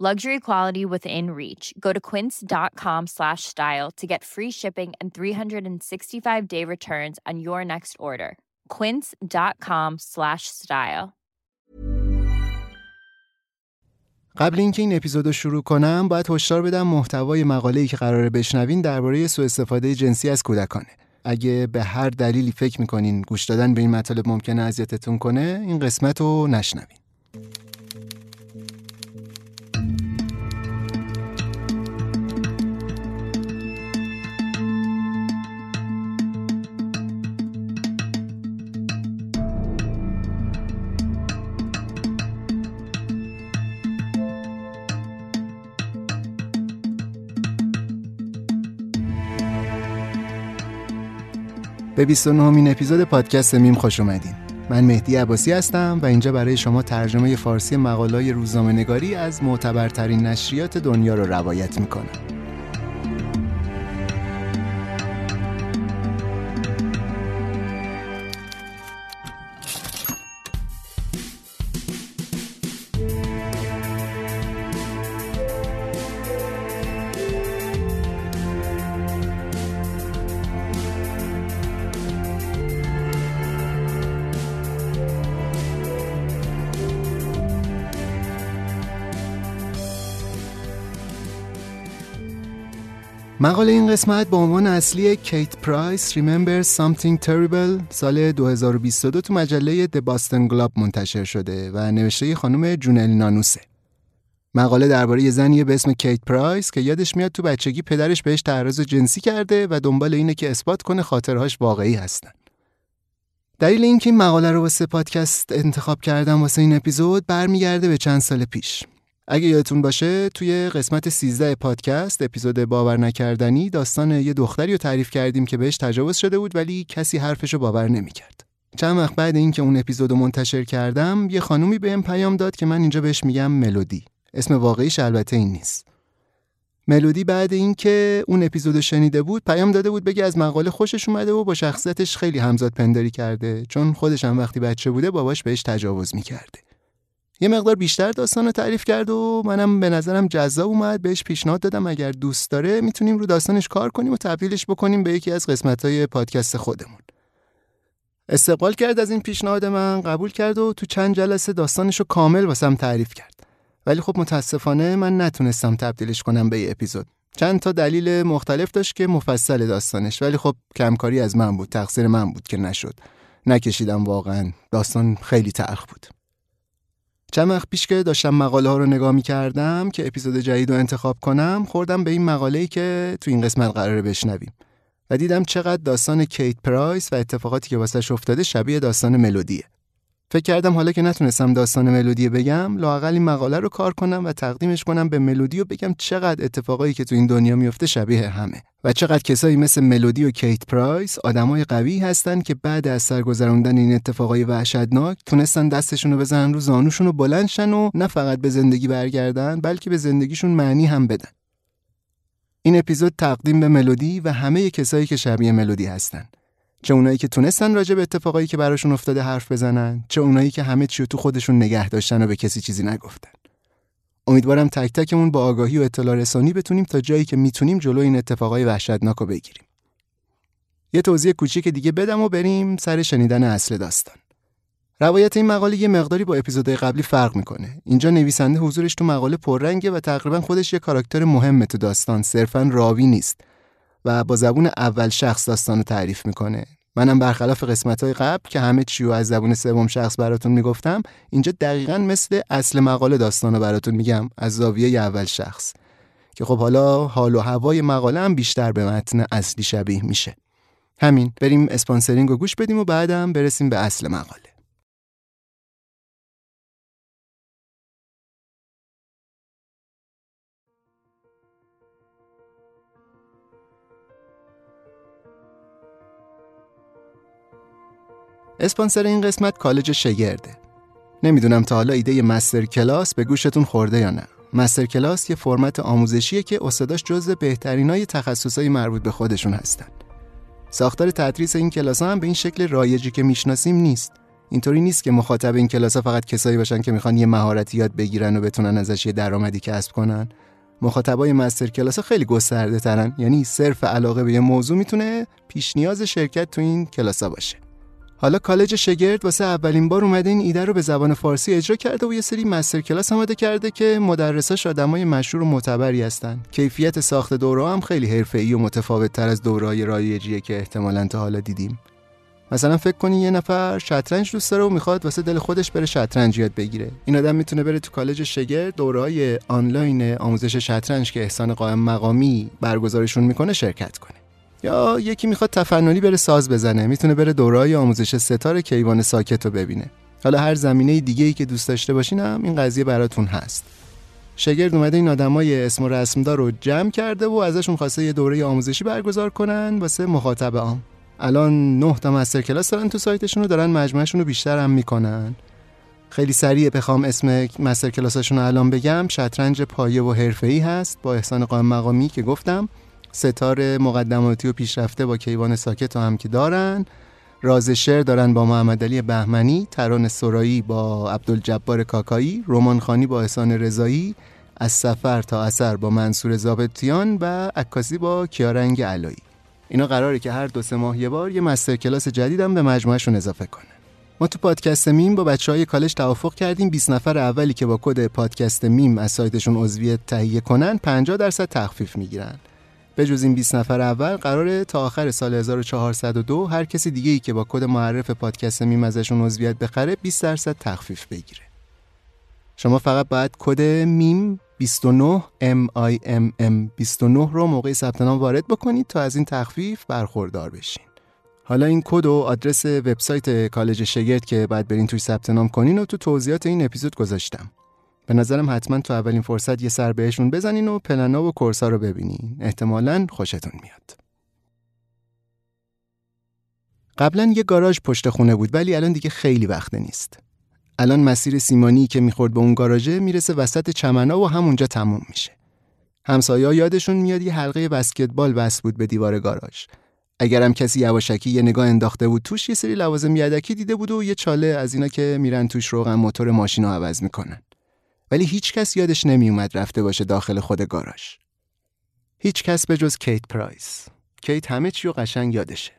Luxury quality within reach. Go to quince.com slash style to get free shipping and 365-day returns on your next order. quince.com slash style قبل اینکه این اپیزود رو شروع کنم باید هشدار بدم محتوای مقاله‌ای که قراره بشنوین درباره سوء استفاده جنسی از کودکانه اگه به هر دلیلی فکر می‌کنین گوش دادن به این مطالب ممکنه اذیتتون کنه این قسمت رو نشنوین به 29 امین اپیزود پادکست میم خوش اومدین. من مهدی عباسی هستم و اینجا برای شما ترجمه فارسی مقالای روزنامه نگاری از معتبرترین نشریات دنیا رو روایت می‌کنم. مقاله این قسمت با عنوان اصلی کیت پرایس Remember Something Terrible سال 2022 تو مجله The Boston Globe منتشر شده و نوشته خانم جونل نانوسه. مقاله درباره یه زنیه به اسم کیت پرایس که یادش میاد تو بچگی پدرش بهش تعرض جنسی کرده و دنبال اینه که اثبات کنه خاطرهاش واقعی هستن. دلیل اینکه این مقاله رو واسه پادکست انتخاب کردم واسه این اپیزود برمیگرده به چند سال پیش. اگه یادتون باشه توی قسمت 13 پادکست اپیزود باور نکردنی داستان یه دختری رو تعریف کردیم که بهش تجاوز شده بود ولی کسی حرفش رو باور نمی‌کرد. چند وقت بعد اینکه اون اپیزود رو منتشر کردم یه خانومی بهم پیام داد که من اینجا بهش میگم ملودی. اسم واقعیش البته این نیست. ملودی بعد اینکه اون اپیزود شنیده بود پیام داده بود بگه از مقاله خوشش اومده و با شخصیتش خیلی همزاد پنداری کرده چون خودش هم وقتی بچه بوده باباش بهش تجاوز می‌کرده. یه مقدار بیشتر داستان رو تعریف کرد و منم به نظرم جذاب اومد بهش پیشنهاد دادم. اگر دوست داره می‌تونیم رو داستانش کار کنیم و تبدیلش بکنیم به یکی از قسمت پادکست خودمون. استقبال کرد از این پیشنهاد من قبول کرد و تو چند جلسه داستانش رو کامل واسم تعریف کرد. ولی خب متاسفانه من نتونستم تبدیلش کنم به یه اپیزود. چند تا دلیل مختلف داشت که مفصل داستانش ولی خب کمکاری از من بود تقصیر من بود که نشد. نکشیدم واقعا. داستان خیلی تلخ بود. چند وقت پیش که داشتم مقاله ها رو نگاه می کردم که اپیزود جدید رو انتخاب کنم خوردم به این مقاله ای که تو این قسمت قراره بشنویم و دیدم چقدر داستان کیت پرایس و اتفاقاتی که واسش افتاده شبیه داستان ملودیه. فکر کردم حالا که نتونستم داستان ملودی بگم لاقل این مقاله رو کار کنم و تقدیمش کنم به ملودی و بگم چقدر اتفاقایی که تو این دنیا میفته شبیه همه و چقدر کسایی مثل ملودی و کیت پرایس آدمای قوی هستن که بعد از سرگذروندن این اتفاقای وحشتناک تونستن دستشون رو بزنن رو زانوشون و بلندشن و نه فقط به زندگی برگردن بلکه به زندگیشون معنی هم بدن. این اپیزود تقدیم به ملودی و همه کسایی که شبیه ملودی هستن. چه اونایی که تونستن راجع به اتفاقایی که براشون افتاده حرف بزنن چه اونایی که همه چی تو خودشون نگه داشتن و به کسی چیزی نگفتن امیدوارم تک تکمون با آگاهی و اطلاع رسانی بتونیم تا جایی که می‌تونیم جلو این اتفاقای وحشتناک رو بگیریم یه توضیح کوچیک دیگه بدم و بریم سر شنیدن اصل داستان روایت این مقاله یه مقداری با اپیزودهای قبلی فرق می‌کنه. اینجا نویسنده حضورش تو مقاله پررنگه و تقریبا خودش یه کاراکتر مهمه تو داستان، صرفا راوی نیست. و با زبون اول شخص داستان رو تعریف می‌کنه منم برخلاف قسمت های قبل که همه چی از زبون سوم شخص براتون می‌گفتم اینجا دقیقا مثل اصل مقاله داستان رو براتون میگم از زاویه اول شخص. که خب حالا حال و هوای مقاله هم بیشتر به متن اصلی شبیه میشه. همین بریم اسپانسرینگ رو گوش بدیم و بعدم برسیم به اصل مقاله. اسپانسر این قسمت کالج شگرده. نمی‌دونم تا حالا ایده مستر کلاس به گوشتون خورده یا نه. مستر کلاس یه فرمت آموزشیه که استاداش جزو بهترینای تخصصهای مربوط به خودشون هستن. ساختار تدریس این کلاس هم به این شکل رایجی که می‌شناسیم نیست. اینطوری نیست که مخاطب این کلاس ها فقط کسایی باشن که می‌خوان یه مهارتی یاد بگیرن و بتونن ازش یه درآمدی کسب کنن. مخاطبای مستر کلاس ها خیلی گسترده ترن یعنی صرف علاقه به یه موضوع می‌تونه پیش نیاز شرکت تو این کلاس ها باشه. حالا کالج شگرد واسه اولین بار اومده این ایده رو به زبان فارسی اجرا کرده و یه سری مستر کلاس آماده کرده که مدرساش آدمای مشهور و معتبری هستن. کیفیت ساخت دوره هم خیلی حرفه‌ای و متفاوت تر از دوره‌های رایجیه که احتمالاً تا حالا دیدیم. مثلا فکر کنی یه نفر شطرنج دوست داره و می‌خواد واسه دل خودش بره شطرنج یاد بگیره. این آدم می‌تونه بره تو کالج شگرد دوره‌های آنلاین آموزش شطرنج که احسان قائم مقامی برگزارشون می‌کنه شرکت کنه. یا یکی می‌خواد تفننی بره ساز بزنه می‌تونه بره دورای آموزش ستار کیوان ساکت رو ببینه. حالا هر زمینه دیگه ای که دوست داشته باشین هم این قضیه براتون هست. شگرد اومده این آدمای اسم و رسمدار رو جمع کرده و ازشون خواسته یه دوره آموزشی برگزار کنن واسه مخاطب عام. الان نه تا مستر کلاس دارن تو سایتشون رو دارن مجموعشون رو بیشتر هم می‌کنن. خیلی سریع بخوام اسم مستر کلاساشون رو الان بگم. شطرنج پایه و حرفه‌ای هست با احسان قائم مقامی که گفتم. سه‌تار مقدماتی و پیشرفته با کیوان ساکت هم که دارن. راز شعر دارن با محمد علی بهمنی ترانه سرایی با عبدالجبار کاکایی رمان خوانی با احسان رضایی از سفر تا اثر با منصور ضابطیان و عکاسی با کیارنگ علایی. اینا قراره که هر دو سه ماه یه بار یه master class جدیدم به مجموعهشون اضافه کنه ما تو پادکست میم با بچه های کالج توافق کردیم 20 نفر اولی که با کد پادکست میم از سایتشون عضویت تهیه کنن 50 درصد تخفیف می‌گیرن. به جز این 20 نفر اول قراره تا آخر سال 1402 هر کسی دیگه ای که با کد معرف پادکست میم ازشون عضویت بخره 20 درصد تخفیف بگیره. شما فقط باید کد میم 29 M I M 29 رو موقع ثبت نام وارد بکنید تا از این تخفیف برخوردار بشین. حالا این کد و آدرس وبسایت کالج شگرد که بعد برین توی ثبت نام کنین و تو توضیحات این اپیزود گذاشتم. به نظرم حتما تو اولین فرصت یه سر بهشون بزنین و پلنا و کورسا رو ببینین. احتمالا خوشتون میاد. قبلا یه گاراژ پشت خونه بود ولی الان دیگه خیلی وقته نیست. الان مسیر سیمانی که می‌خورد به اون گاراژه می‌رسه وسط چمنا و همونجا تموم میشه. همسایه یادشون میاد یه حلقه بسکتبال بس بود به دیوار گاراژ. اگرم کسی یواشکی یه نگاه انداخته بود توش یه سری لوازم یدکی دیده بود و یه چاله از اینا که میرن توش روغن موتور ماشین رو عوض می‌کنن. ولی هیچ کس یادش نمی اومد رفته باشه داخل خود گاراژ. هیچ کس به جز کیت پرایس. کیت همه چی رو قشنگ یادشه.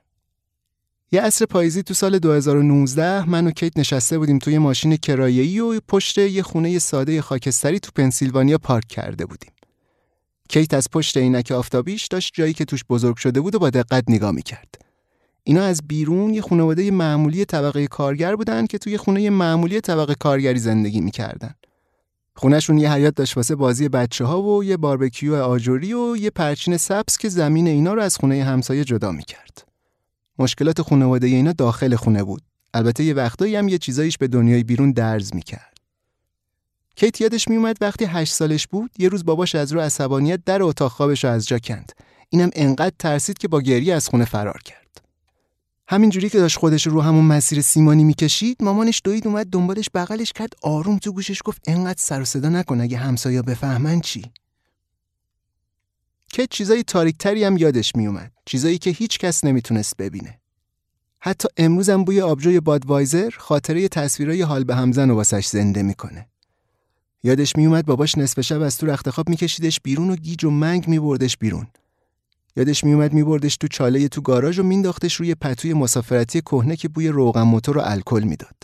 یه عصر پاییزی تو سال 2019 من و کیت نشسته بودیم توی ماشین کرایه‌ای و پشت یه خونه ساده خاکستری تو پنسیلوانیا پارک کرده بودیم. کیت از پشت عینک آفتابیش داشت جایی که توش بزرگ شده بود و با دقت نگاه می‌کرد. اینا از بیرون یه خانواده معمولی طبقه کارگر بودن که توی خونه معمولی طبقه کارگری زندگی می‌کردن. خونهشون یه حیات داشت واسه بازی بچه ها و یه باربکیو آجوری و یه پرچین سبز که زمین اینا رو از خونه همسایه جدا می‌کرد. مشکلات خانواده اینا داخل خونه بود. البته یه وقتایی هم یه چیزایش به دنیای بیرون درز می‌کرد. کیت یادش میومد وقتی هشت سالش بود یه روز باباش از رو عصبانیت در اتاق خوابش رو از جا کند. اینم انقدر ترسید که با گریه از خونه فرار کرد. همینجوری که داشت خودش رو همون مسیر سیمانی می‌کشید مامانش دوید اومد دنبالش بغلش کرد آروم تو گوشش گفت انقدر سر و صدا نکن اگه همسایا بفهمن چی. که چیزای تاریکتری هم یادش میومد چیزایی که هیچ کس نمی‌تونست ببینه. حتی امروزم بوی آبجوی بادوایزر خاطره تصویرای حال به همزن و واسش زنده می‌کنه. یادش میومد باباش نصف شب از تو رخت خواب میکشیدش بیرون و گیج و منگ میبردش بیرون. یادش میومد میبردش تو چاله تو گاراژ و مینداختش روی پتوی مسافرتی کهنه که بوی روغن موتور و الکل می‌داد.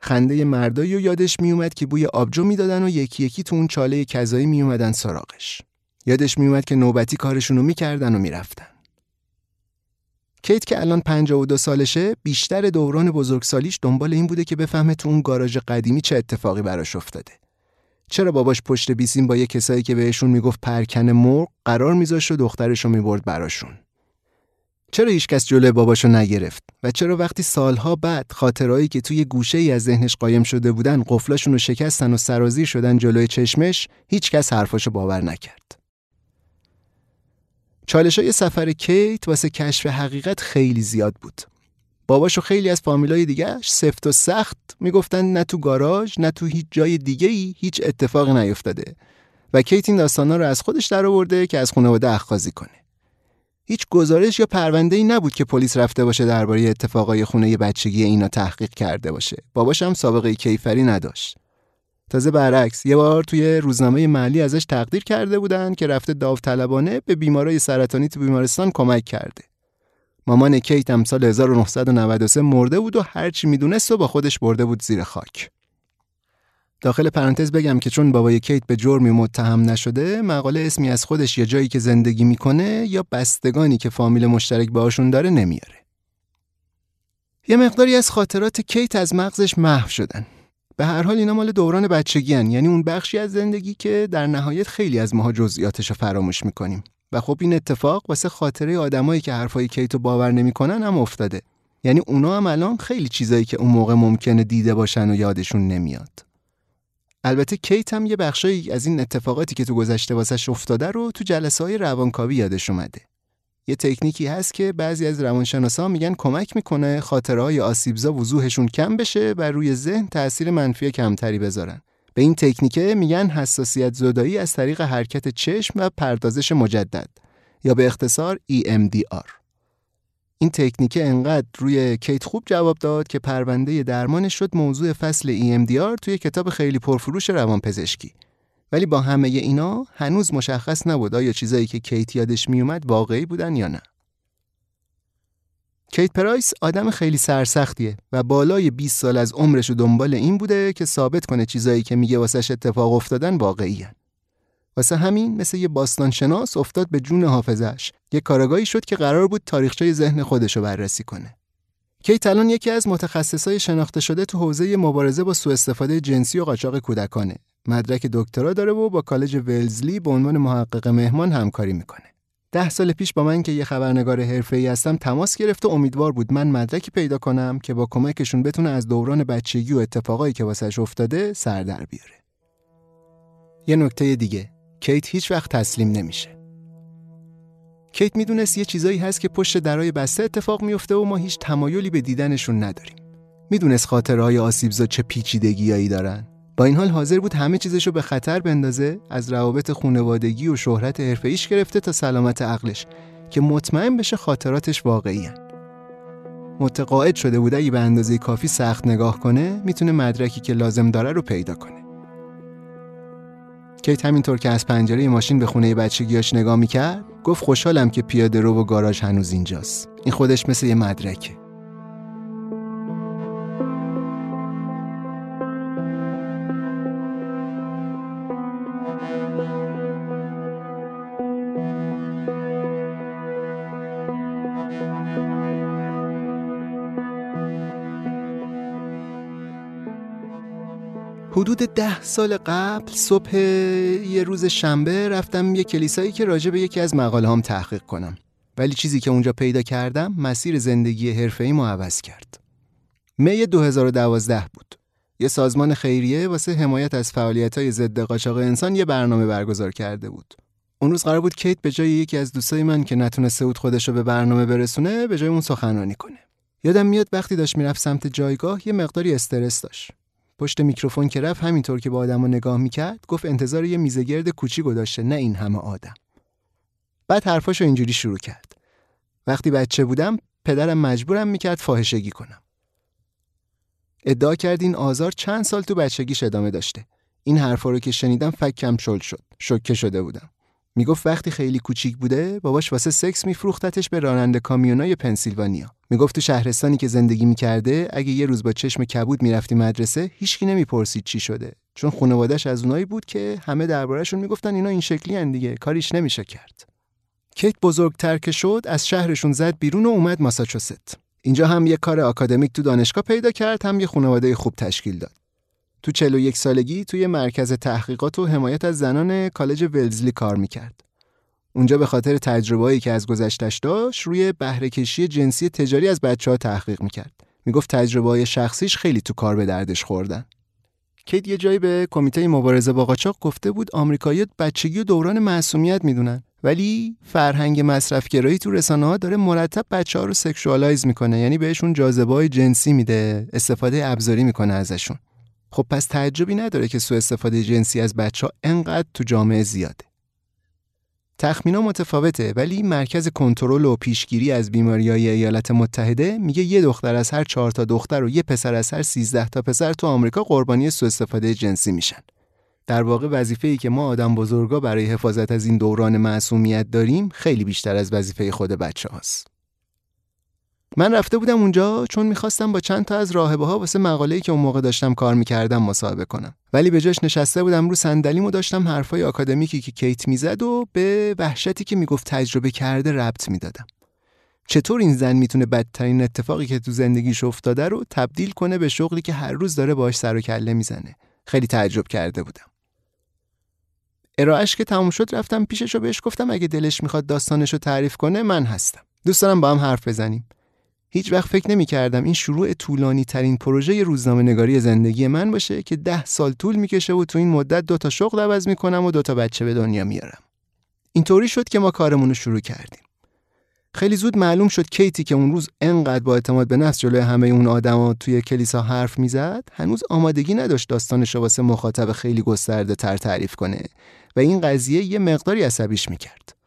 خنده مردایی و یادش میومد که بوی آبجو می‌دادن و یکی یکی تو اون چاله کذایی میومدن سراغش. یادش میومد که نوبتی کارشونو می‌کردن و می‌رفتن. کیت که الان 52 سالشه بیشتر دوران بزرگسالیش دنبال این بوده که بفهمه تو اون گاراژ قدیمی چه اتفاقی براش افتاده. چرا باباش پشت بیسیم با یه کسایی که بهشون می‌گفت پرکن مرغ قرار میذاشت و دخترشو می‌برد براشون؟ چرا هیچکس جلوی باباشو نگرفت؟ و چرا وقتی سالها بعد خاطرهایی که توی گوشه ای از ذهنش قایم شده بودن قفلاشون رو شکستن و سرازیر شدن جلوی چشمش هیچکس حرفاشو باور نکرد. چالش های سفر کیت واسه کشف حقیقت خیلی زیاد بود. باباش و خیلی از فامیلای دیگهش سفت و سخت می‌گفتن نه تو گاراژ نه تو هیچ جای دیگه ای هیچ اتفاقی نیفتاده و کیت این داستانا رو از خودش درآورده که از خانواده اخخازی کنه هیچ گزارش یا پرونده ای نبود که پلیس رفته باشه درباره اتفاقای خونه بچگی اینا تحقیق کرده باشه. باباش هم سابقه کیفری نداشت. تازه برعکس یه بار توی روزنامه محلی ازش تقدیر کرده بودن که رفته داوطلبانه به بیمارای سرطانی تو بیمارستان کمک کرده. مامان کیت هم سال 1993 مرده بود و هرچی می‌دونست و با خودش برده بود زیر خاک. داخل پرانتز بگم که چون بابای کیت به جرمی متهم نشده مقاله اسمی از خودش یا جایی که زندگی می‌کنه یا بستگانی که فامیل مشترک باشون داره نمیاره. یه مقداری از خاطرات کیت از مغزش محو شدن. به هر حال اینا مال دوران بچگی هن. یعنی اون بخشی از زندگی که در نهایت خیلی از ماها جزئیاتش رو فراموش می‌کنیم. و خب این اتفاق واسه خاطره آدمایی که حرفای کیتو باور نمی‌کنن هم افتاده. یعنی اونا هم الان خیلی چیزایی که اون موقع ممکنه دیده باشن و یادشون نمیاد. البته کیت هم یه بخشایی از این اتفاقاتی که تو گذشته واسش افتاده رو تو جلسه های روانکاوی یادش اومده. یه تکنیکی هست که بعضی از روانشناسا میگن کمک می‌کنه خاطره های آسیبزا وضوحشون کم بشه و روی ذهن تاثیر منفی کمتری بذارن. به این تکنیکه میگن حساسیت زدایی از طریق حرکت چشم و پردازش مجدد یا به اختصار EMDR. این تکنیک انقدر روی کیت خوب جواب داد که پرونده درمانش شد موضوع فصل EMDR توی کتاب خیلی پرفروش روانپزشکی. ولی با همه اینا هنوز مشخص نبود آیا چیزایی که کیت یادش میومد واقعی بودن یا نه. کیت پرایس آدم خیلی سرسختیه و بالای 20 سال از عمرش دنبال این بوده که ثابت کنه چیزایی که میگه واسش اتفاق افتادن واقعی واسه همین مثل یه باستانشناس افتاد به جون حافظش یه کارگاهی شد که قرار بود تاریخچه ذهن خودش رو بررسی کنه. کیت الان یکی از متخصصای شناخته شده تو حوزه مبارزه با سوء استفاده جنسی و قاچاق کودکانه. مدرک دکترا داره و با کالج ولزلی به عنوان محقق مهمان همکاری می‌کنه. ده سال پیش با من که یه خبرنگار حرفه‌ای هستم تماس گرفت و امیدوار بود من مدرکی پیدا کنم که با کمکشون بتونه از دوران بچگی و اتفاقایی که واسش افتاده سر در بیاره. یه نکته دیگه کیت هیچ وقت تسلیم نمیشه. کیت می‌دونست یه چیزایی هست که پشت درای بسته اتفاق میفته و ما هیچ تمایلی به دیدنشون نداریم. می‌دونست خاطرهای آسیبزا چه پیچیدگیایی دارن. با این حال حاضر بود همه چیزشو به خطر بندازه از روابط خونوادگی و شهرت حرفه‌ایش گرفته تا سلامت عقلش که مطمئن بشه خاطراتش واقعی متقاعد شده بود اگه به اندازه کافی سخت نگاه کنه می‌تونه مدرکی که لازم داره رو پیدا کنه. کیت همینطور که از پنجره ماشین به خونه بچگیاش نگاه می‌کرد گفت خوشحالم که پیاده رو و گاراژ هنوز اینجاست. این خودش مثل یه مدرکه. حدود ده سال قبل صبح یه روز شنبه رفتم یه کلیسایی که راجع به یکی از مقاله هم تحقیق کنم. ولی چیزی که اونجا پیدا کردم مسیر زندگی حرفه‌ای ما عوض کرد. می 2012 بود. یه سازمان خیریه واسه حمایت از فعالیت‌های ضد قاچاق انسان یه برنامه برگزار کرده بود. اون روز قرار بود کیت به جای یکی از دوستای من که نتونسته بود خودش رو به برنامه برسونه به جای اون سخنرانی کنه. یادم میاد وقتی داشت می‌رفت سمت جایگاه یه مقداری استرس داشت. پشت میکروفون که رفت همینطور که با آدم رو نگاه می‌کرد گفت انتظار یه میزگرد کوچی گذاشته نه این همه آدم. بعد حرفاشو اینجوری شروع کرد. وقتی بچه بودم پدرم مجبورم می‌کرد فاحشگی کنم. ادعا کرد این آزار چند سال تو بچگیش ادامه داشته. این حرفا رو که شنیدم فکم شل شد شوکه شده بودم. می‌گفت وقتی خیلی کوچیک بوده باباش واسه سکس میفروختتش به راننده کامیونای پنسیلوانیا. می‌گفت تو شهرستانی که زندگی می‌کرده اگه یه روز با چشم کبود می‌رفتی مدرسه هیچکی نمی‌پرسید چی شده. چون خانوادهش از اونایی بود که همه دربارهشون می‌گفتن اینا این شکلی هن دیگه کاریش نمیشه کرد. کیت بزرگتر که شد از شهرشون زد بیرون و اومد ماساچوست. اینجا هم یه کار آکادمیک تو دانشگاه پیدا کرد هم یه خانواده خوب تشکیل داد. تو 41 سالگی توی مرکز تحقیقات و حمایت از زنان کالج ولزلی کار می‌کرد. اونجا به خاطر تجربه‌ای که از گذشتش داشت روی بهره کشی جنسی تجاری از بچه ها تحقیق می‌کرد. می‌گفت تجربه شخصیش خیلی تو کار به دردش خوردن. کیت یه جایی به کمیته مبارزه با قاچاق گفته بود آمریکایی‌ها بچگی و دوران معصومیت می‌دونن. ولی فرهنگ مصرفگرایی تو رسانه ها داره مرتب بچه ها رو sexualize می‌کنه. یعنی بهشون جاذبه های جنسی میده استفاده ابزاری می‌کنه ازشون. خب پس تعجبی نداره که سوء استفاده جنسی از بچه ها انقدر تو جامعه زیاده. تخمینا متفاوته ولی مرکز کنترل و پیشگیری از های ایالات متحده میگه یه دختر از هر چهار تا دختر و یه پسر از هر 13 تا پسر تو آمریکا قربانی سوء استفاده جنسی میشن. در واقع وظیفه‌ای که ما آدم بزرگا برای حفاظت از این دوران معصومیت داریم خیلی بیشتر از وظیفه خود بچه هاست. من رفته بودم اونجا چون می‌خواستم با چند تا از راهبه ها واسه مقاله‌ای که اون موقع داشتم کار می‌کردم مصاحبه کنم. ولی به جاش نشسته بودم رو صندلیم و داشتم حرفای آکادمیکی که کیت می‌زد و به وحشتی که می‌گفت تجربه کرده ربط می‌دادم. چطور این زن می‌تونه بدترین اتفاقی که تو زندگیش افتاده رو تبدیل کنه به شغلی که هر روز داره باش سر و کله می‌زنه؟ خیلی تعجب کرده بودم. ارائهش که تموم شد رفتم پیشش و بهش گفتم اگه دلش می‌خواد داستانش رو تعریف کنه من هستم. دوست دارم با هم حرف بزنیم. هیچ وقت فکر نمی کردم این شروع طولانی ترین پروژه روزنامه نگاری زندگی من باشه که ده سال طول می‌کشه و تو این مدت دو تا شغل عوض می‌کنم و دو تا بچه به دنیا میارم. اینطوری شد که ما کارمون رو شروع کردیم. خیلی زود معلوم شد کیتی که اون روز انقدر با اعتماد به نفس جلوی همه اون آدما توی کلیسا حرف می‌زد هنوز آمادگی نداشت داستانش رو واسه مخاطب خیلی گسترده تر تعریف کنه و این قضیه یه مقداری عصبیش می‌کرد.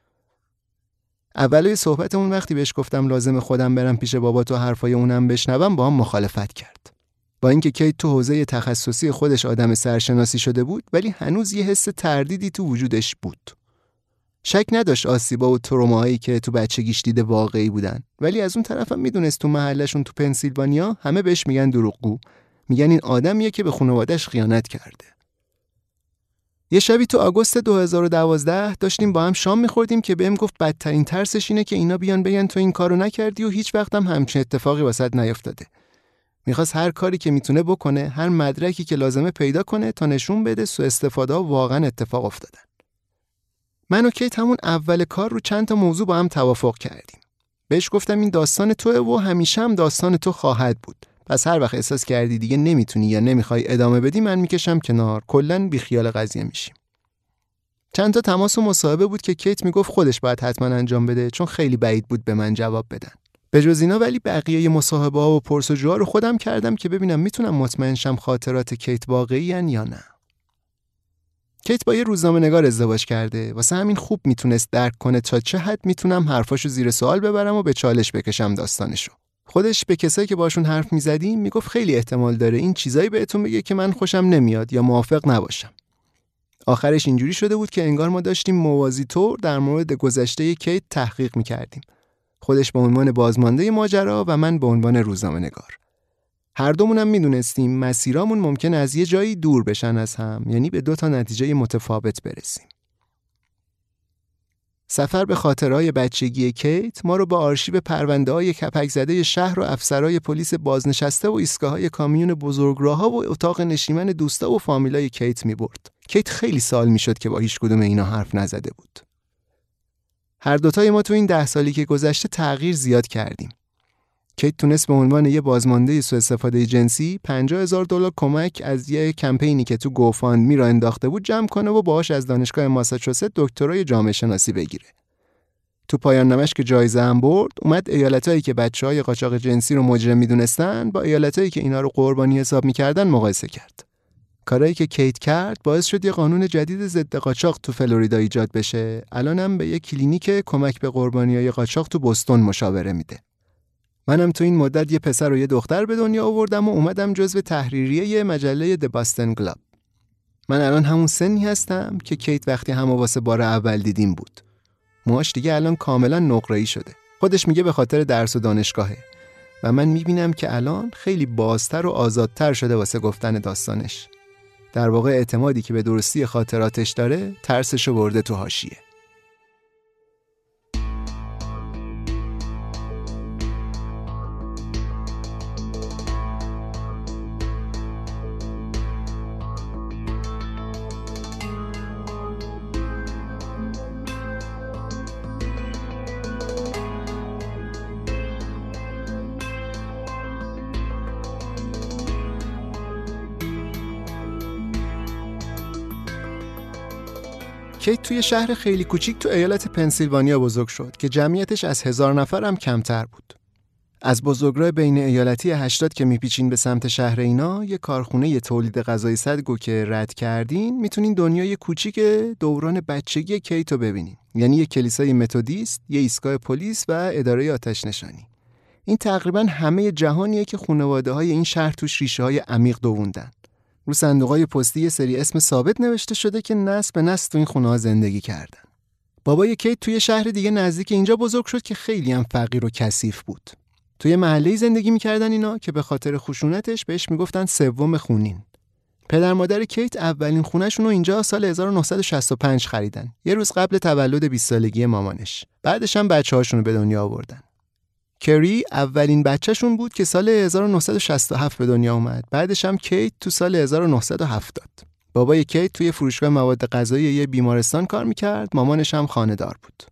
اولای صحبتمون وقتی بهش گفتم لازم خودم برم پیش بابا تو حرفای اونم بشنوم با هم مخالفت کرد. با اینکه کیت تو حوزه تخصصی خودش آدم سرشناسی شده بود ولی هنوز یه حس تردیدی تو وجودش بود. شک نداشت آسیبا و تروماهایی که تو بچگیش دیده واقعی بودن ولی از اون طرفم می‌دونست تو محلشون تو پنسیلوانیا همه بهش میگن دروغگو میگن این آدمیه که به خانوادهش خیانت کرده یه شبی تو آگوست 2012 داشتیم با هم شام میخوردیم که بهم گفت بدترین ترسش اینه که اینا بیان بگن تو این کارو نکردی و هیچ وقتم همچین اتفاقی واسط نیفتاده. می‌خواست هر کاری که می‌تونه بکنه، هر مدرکی که لازمه پیدا کنه تا نشون بده سو استفاده واقعا اتفاق افتادن. من و کیت همون اول کار رو چند تا موضوع با هم توافق کردیم. بهش گفتم این داستان توه و همیشه هم داستان تو خواهد بود. پس هر وقت احساس کردی دیگه نمی‌تونی یا نمی‌خوای ادامه بدی من می‌کشم کنار. کلا بیخیال قضیه میشیم. چند تا تماس و مصاحبه بود که کیت می‌گفت خودش باید حتما انجام بده چون خیلی بعید بود به من جواب بدن. به جز اینا ولی بقیه مصاحبه ها و پرسجوها رو خودم کردم که ببینم می‌تونم مطمئن شم خاطرات کیت واقعی یا نه. کیت با یه روزنامه نگار ازدواج کرده. واسه همین خوب می‌تونست درک کنه تا چه حد می‌تونم حرفاشو زیر سوال ببرم و به چالش بکشم داستانشو. خودش به کسایی که باشون حرف می‌زدیم می‌گفت خیلی احتمال داره این چیزایی بهتون بگه که من خوشم نمیاد یا موافق نباشم. آخرش اینجوری شده بود که انگار ما داشتیم موازی طور در مورد گذشته کیت تحقیق می‌کردیم. خودش به عنوان بازمانده ماجرا و من به عنوان روزنامه نگار هر دومونم می‌دونستیم مسیرامون ممکن از یه جایی دور بشن از هم یعنی به دو تا نتیجه متفاوت برسیم. سفر به خاطره‌های بچگی کیت ما رو با آرشیو پرونده های کپک زده شهر و افسرهای پلیس بازنشسته و ایستگاه کامیون بزرگراه‌ها و اتاق نشیمن دوستا و فامیلای کیت می برد. کیت خیلی سال می شد که با هیچ کدوم اینا حرف نزده بود. هر دوتای ما تو این ده سالی که گذشته تغییر زیاد کردیم. کیت تونست به عنوان یه بازمانده سوء استفاده جنسی 50 هزار دلار کمک از یه کمپینی که تو GoFundMe راه انداخته بود جمع کنه و باهاش از دانشگاه ماساچوست دکترای جامعه شناسی بگیره. تو پایان نامش که جایزه هم برد اومد ایالتایی که بچه های قاچاق جنسی رو مجرم می‌دونستن با ایالتایی که اینا رو قربانی حساب می‌کردن مقایسه کرد. کارایی که کیت کرد باعث شد یه قانون جدید ضد قاچاق تو فلوریدا ایجاد بشه. الانم به یه کلینیک کمک به قربانیای قاچاق تو بوستون مشاوره میده. منم تو این مدت یه پسر و یه دختر به دنیا آوردم و اومدم جزو تحریریه یه مجله The Boston Globe. من الان همون سنی هستم که کیت وقتی همو واسه بار اول دیدیم بود. موهاش دیگه الان کاملا نقره‌ای شده. خودش میگه به خاطر درس و دانشگاهه. و من می‌بینم که الان خیلی بازتر و آزادتر شده واسه گفتن داستانش. در واقع اعتمادی که به درستی خاطراتش داره ترسشو برده تو حاشیه کیت توی شهر خیلی کوچیک تو ایالت پنسیلوانیا بزرگ شد که جمعیتش از هزار نفر هم کمتر بود. از بزرگراه بین ایالتی 80 که میپیچین به سمت شهر اینا یه کارخونه یه تولید غذای صدگو که رد کردین می‌تونین دنیای کوچیک دوران بچگی کیت رو ببینین. یعنی یه کلیسای متودیست یه ایستگاه پلیس و اداره آتش نشانی. این تقریبا همه جهانیه که خانواده های این شهر توش ریشه های عمیق دووندن. رو صندوقای پستی یه سری اسم ثابت نوشته شده که نسل به نسل تو این خونه ها زندگی کردن. بابای کیت توی شهر دیگه نزدیک اینجا بزرگ شد که خیلی هم فقیر و کثیف بود. توی محله زندگی می‌کردن اینا که به خاطر خشونتش بهش می‌گفتن سوم خونین. پدر مادر کیت اولین خونهشون رو اینجا سال 1965 خریدن. یه روز قبل تولد 20 سالگی مامانش. بعدش هم بچه رو به دنیا آوردن. کری اولین بچهشون بود که سال 1967 به دنیا اومد. بعدش هم کیت تو سال 1970. بابای کیت توی فروشگاه مواد غذایی یه بیمارستان کار می‌کرد، مامانش هم خانه‌دار بود.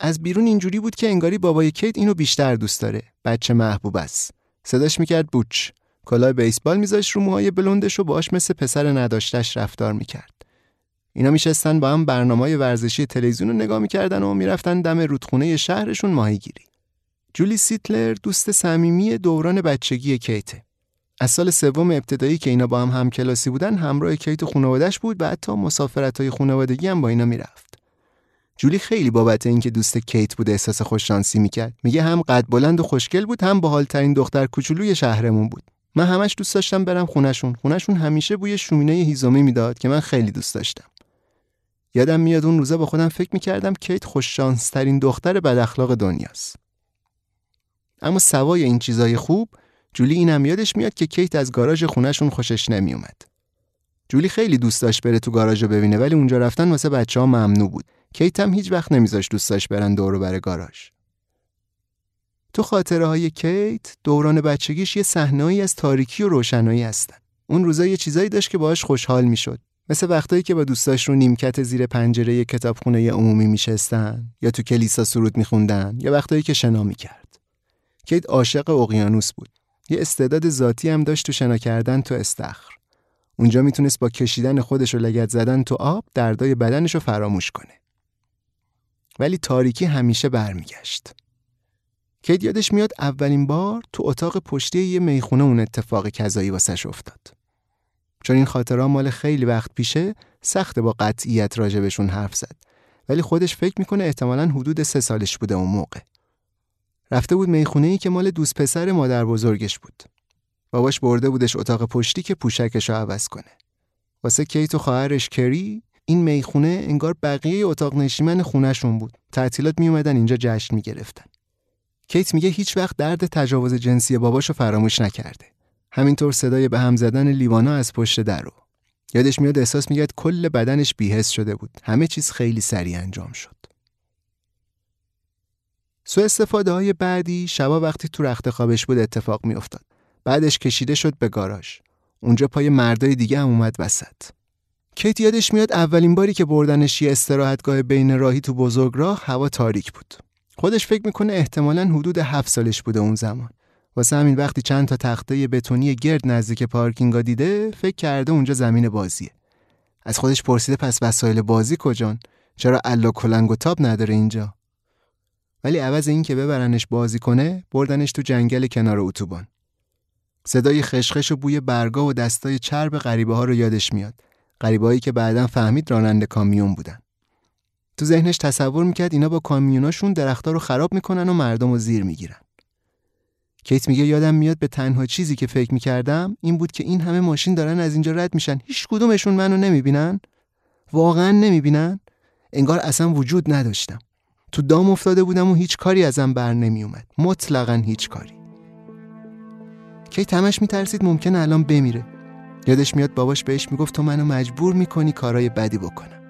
از بیرون اینجوری بود که انگاری بابای کیت اینو بیشتر دوست داره. بچه محبوب است. صداش می‌کرد بوچ. کلاه بیسبال میذاش رو موهای بلندش و باش مثل پسر نداشتش رفتار می‌کرد. اینا میشستن با هم برنامه ورزشی تلویزیون رو نگاه می‌کردن و می‌رفتن دم رودخونه شهرشون ماهیگیری. جولی سیتلر دوست صمیمی دوران بچگی کیته. از سال سوم ابتدایی که اینا با هم همکلاسی بودن همراه کیت و خانوادش بود و حتی مسافرت های خانوادگی هم با اینا می‌رفت. جولی خیلی بابت اینکه دوست کیت بود احساس خوششانسی می‌کرد. میگه هم قد بلند و خوشگل بود هم باحالترین دختر کوچولوی شهرمون بود. من همش دوست داشتم برم خونشون. خونشون همیشه بوی شومینه هیزومی می‌داد که من خیلی دوست داشتم. یادم میاد اون روزا با خودم فکر می‌کردم کیت خوششانسترین دختر بد اخلاق دنیاست. اما سوای این چیزای خوب جولی اینم یادش میاد که کیت از گاراژ خونهشون خوشش نمیومد. جولی خیلی دوست داشت بره تو گاراژ ببینه ولی اونجا رفتن واسه بچه ها ممنوع بود. کیت هم هیچ وقت نمیذاشت دوستاش برن دور بره گاراژ. تو خاطره های کیت دوران بچگیش یه صحنه‌ای از تاریکی و روشنایی هستن. اون روزا یه چیزایی داشت که باهاش خوشحال می‌شد. مثل وقتایی که با دوستاش رو نیمکت زیر پنجره کتابخونه عمومی میشستن یا تو کلیسا سرود میخوندن یا وقتایی که شنا می‌کرد. کیت عاشق اقیانوس بود. یه استعداد ذاتی هم داشت تو شنا کردن تو استخر. اونجا می‌تونست با کشیدن خودش و لگت زدن تو آب دردای بدنش رو فراموش کنه. ولی تاریکی همیشه برمیگشت. کیت یادش میاد اولین بار تو اتاق پشتی یه می‌خونه اون اتفاق کذایی واسش افتاد. چون این خاطرها مال خیلی وقت پیشه سخت با قطعیت راجبشون حرف زد. ولی خودش فکر می‌کنه احتمالا حدود سه سالش بوده اون موقع. رفته بود می‌خونه ای که مال دوست پسر مادر بزرگش بود. باباش برده بودش اتاق پشتی که پوشکش رو عوض کنه. واسه کیت و خواهرش کری این می‌خونه انگار بقیه اتاق نشیمن خونهشون بود. تعطیلات می اومدن اینجا جشن می گرفتن. کیت میگه هیچ وقت درد تجاوز جنسی باباشو فراموش نکرده. همینطور صدای به هم زدن لیوانا از پشت در رو. یادش میاد احساس میگه کل بدنش بیهس شده بود. همه چیز خیلی سریع انجام شد. سو استفاده های بعدی شبا وقتی تو رخت خوابش بود اتفاق میافتاد. بعدش کشیده شد به گاراژ. اونجا پای مردای دیگه هم اومد وسط. کیت یادش میاد اولین باری که بردنش یه استراحتگاه بین راهی تو بزرگراه هوا تاریک بود. خودش فکر می‌کنه احتمالا حدود هفت سالش بوده اون زمان. واسه همین وقتی چند تا تخته بتونی گرد نزدیک پارکینگا دیده فکر کرده اونجا زمین بازیه. از خودش پرسیده پس وسایل بازی کجان؟ چرا الا کلنگ و تاب نداره اینجا؟ ولی عوض این که ببرنش بازی کنه بردنش تو جنگل کنار اتوبان. صدای خشخش و بوی برگا و دستای چرب غریبه ها رو یادش میاد. غریبه که بعدا فهمید راننده کامیون بودن. تو ذهنش تصور می‌کرد اینا با کامیوناشون درختها رو خراب می‌کنن و مردم رو زیر می‌گیرن. کیت میگه یادم میاد به تنها چیزی که فکر می‌کردم این بود که این همه ماشین دارن از اینجا رد میشن. هیچ کدومشون منو نمی‌بینن. واقعا نمی‌بینن. انگار اصلا وجود نداشتم. تو دام افتاده بودم و هیچ کاری ازم بر نمی اومد مطلقا هیچ کاری. کی تمش میترسید ممکن الان بمیره. یادش میاد باباش بهش می‌گفت تو منو مجبور می‌کنی کارای بدی بکنم.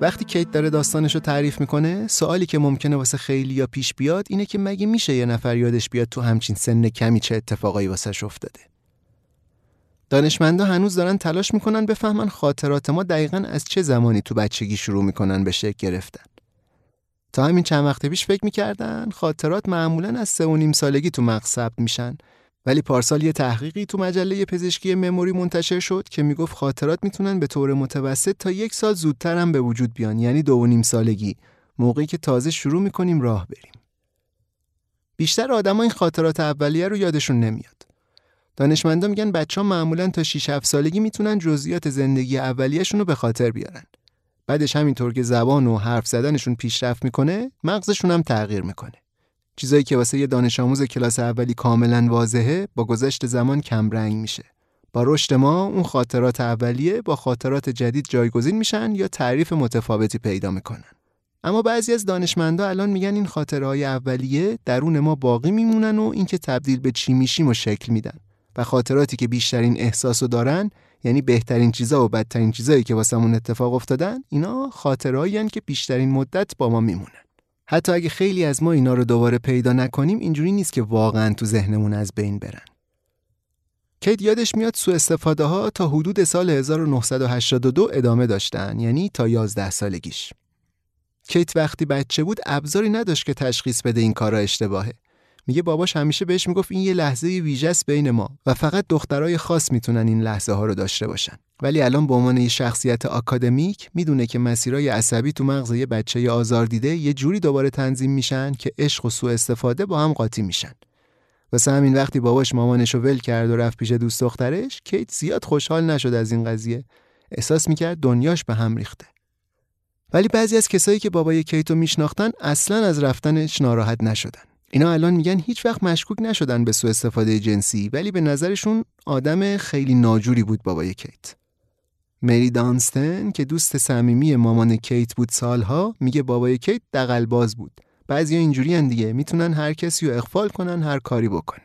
وقتی کیت داره داستانش رو تعریف می‌کنه سوالی که ممکنه واسه خیلی یا پیش بیاد اینه که مگه میشه یه نفر یادش بیاد تو همچین سن کمی چه اتفاقایی واسش افتاده. دانشمندا هنوز دارن تلاش می‌کنن بفهمن خاطرات ما دقیقا از چه زمانی تو بچگی شروع می‌کنن به شکل گرفتن. تا همین چند وقت پیش فکر می‌کردن خاطرات معمولا از سه و نیم سالگی تو مغز ثبت میشن. ولی پارسال یه تحقیقی تو مجله پزشکی مموری منتشر شد که می‌گفت خاطرات می‌تونن به طور متوسط تا یک سال زودتر هم به وجود بیان یعنی دو و نیم سالگی. موقعی که تازه شروع می‌کنیم راه بریم. بیشتر آدما این خاطرات اولیه رو یادشون نمیاد. دانشمندا میگن بچه ها معمولا تا 6 7 سالگی می‌تونن جزئیات زندگی اولیه‌شون رو به خاطر بیارن. بعدش همینطور که زبان و حرف زدنشون پیشرفت می‌کنه مغزشون هم تغییر می‌کنه. چیزایی که واسه یه دانش آموز کلاس اولی کاملا واضحه با گذشت زمان کم رنگ میشه. با رشد ما اون خاطرات اولیه با خاطرات جدید جایگزین میشن یا تعریف متفاوتی پیدا می‌کنن. اما بعضی از دانشمندا الان میگن این خاطره های اولیه درون ما باقی میمونن و اینکه تبدیل به چی میشیم و شکل میدن و خاطراتی که بیشترین احساسو دارن یعنی بهترین چیزا و بدترین چیزایی که واسمون اتفاق افتادن اینا خاطرهایی که بیشترین مدت با ما میمونن حتی اگه خیلی از ما اینا رو دوباره پیدا نکنیم اینجوری نیست که واقعا تو ذهنمون از بین برن. کیت یادش میاد سو استفاده ها تا حدود سال 1982 ادامه داشتن یعنی تا 11 سالگیش. کیت وقتی بچه بود ابزاری نداشت که تشخیص بده این کارا اشتباهه. میگه باباش همیشه بهش می‌گفت این یه لحظه ویژه بین ما و فقط دخترای خاص می‌تونن این لحظه ها رو داشته باشن. ولی الان به عنوان یه شخصیت آکادمیک می‌دونه که مسیرهای عصبی تو مغز یه بچه آزار دیده یه جوری دوباره تنظیم میشن که عشق و سوء استفاده با هم قاطی میشن. واسه همین وقتی باباش مامانش رو ول کرد و رفت پیش دوست دخترش کیت زیاد خوشحال نشد از این قضیه احساس می‌کرد دنیاش به هم ریخته ولی بعضی از کسایی که بابای کیتو میشناختن اصلا از رفتنش ناراحت نشدن اینا الان میگن هیچ وقت مشکوک نشدن به سوء استفاده جنسی ولی به نظرشون آدم خیلی ناجوری بود بابای کیت. مری دانستن که دوست صمیمی مامان کیت بود سالها میگه بابای کیت دقلباز بود. بعضیا اینجوری دیگه می‌تونن هر کسی رو اخفال کنن هر کاری بکنه.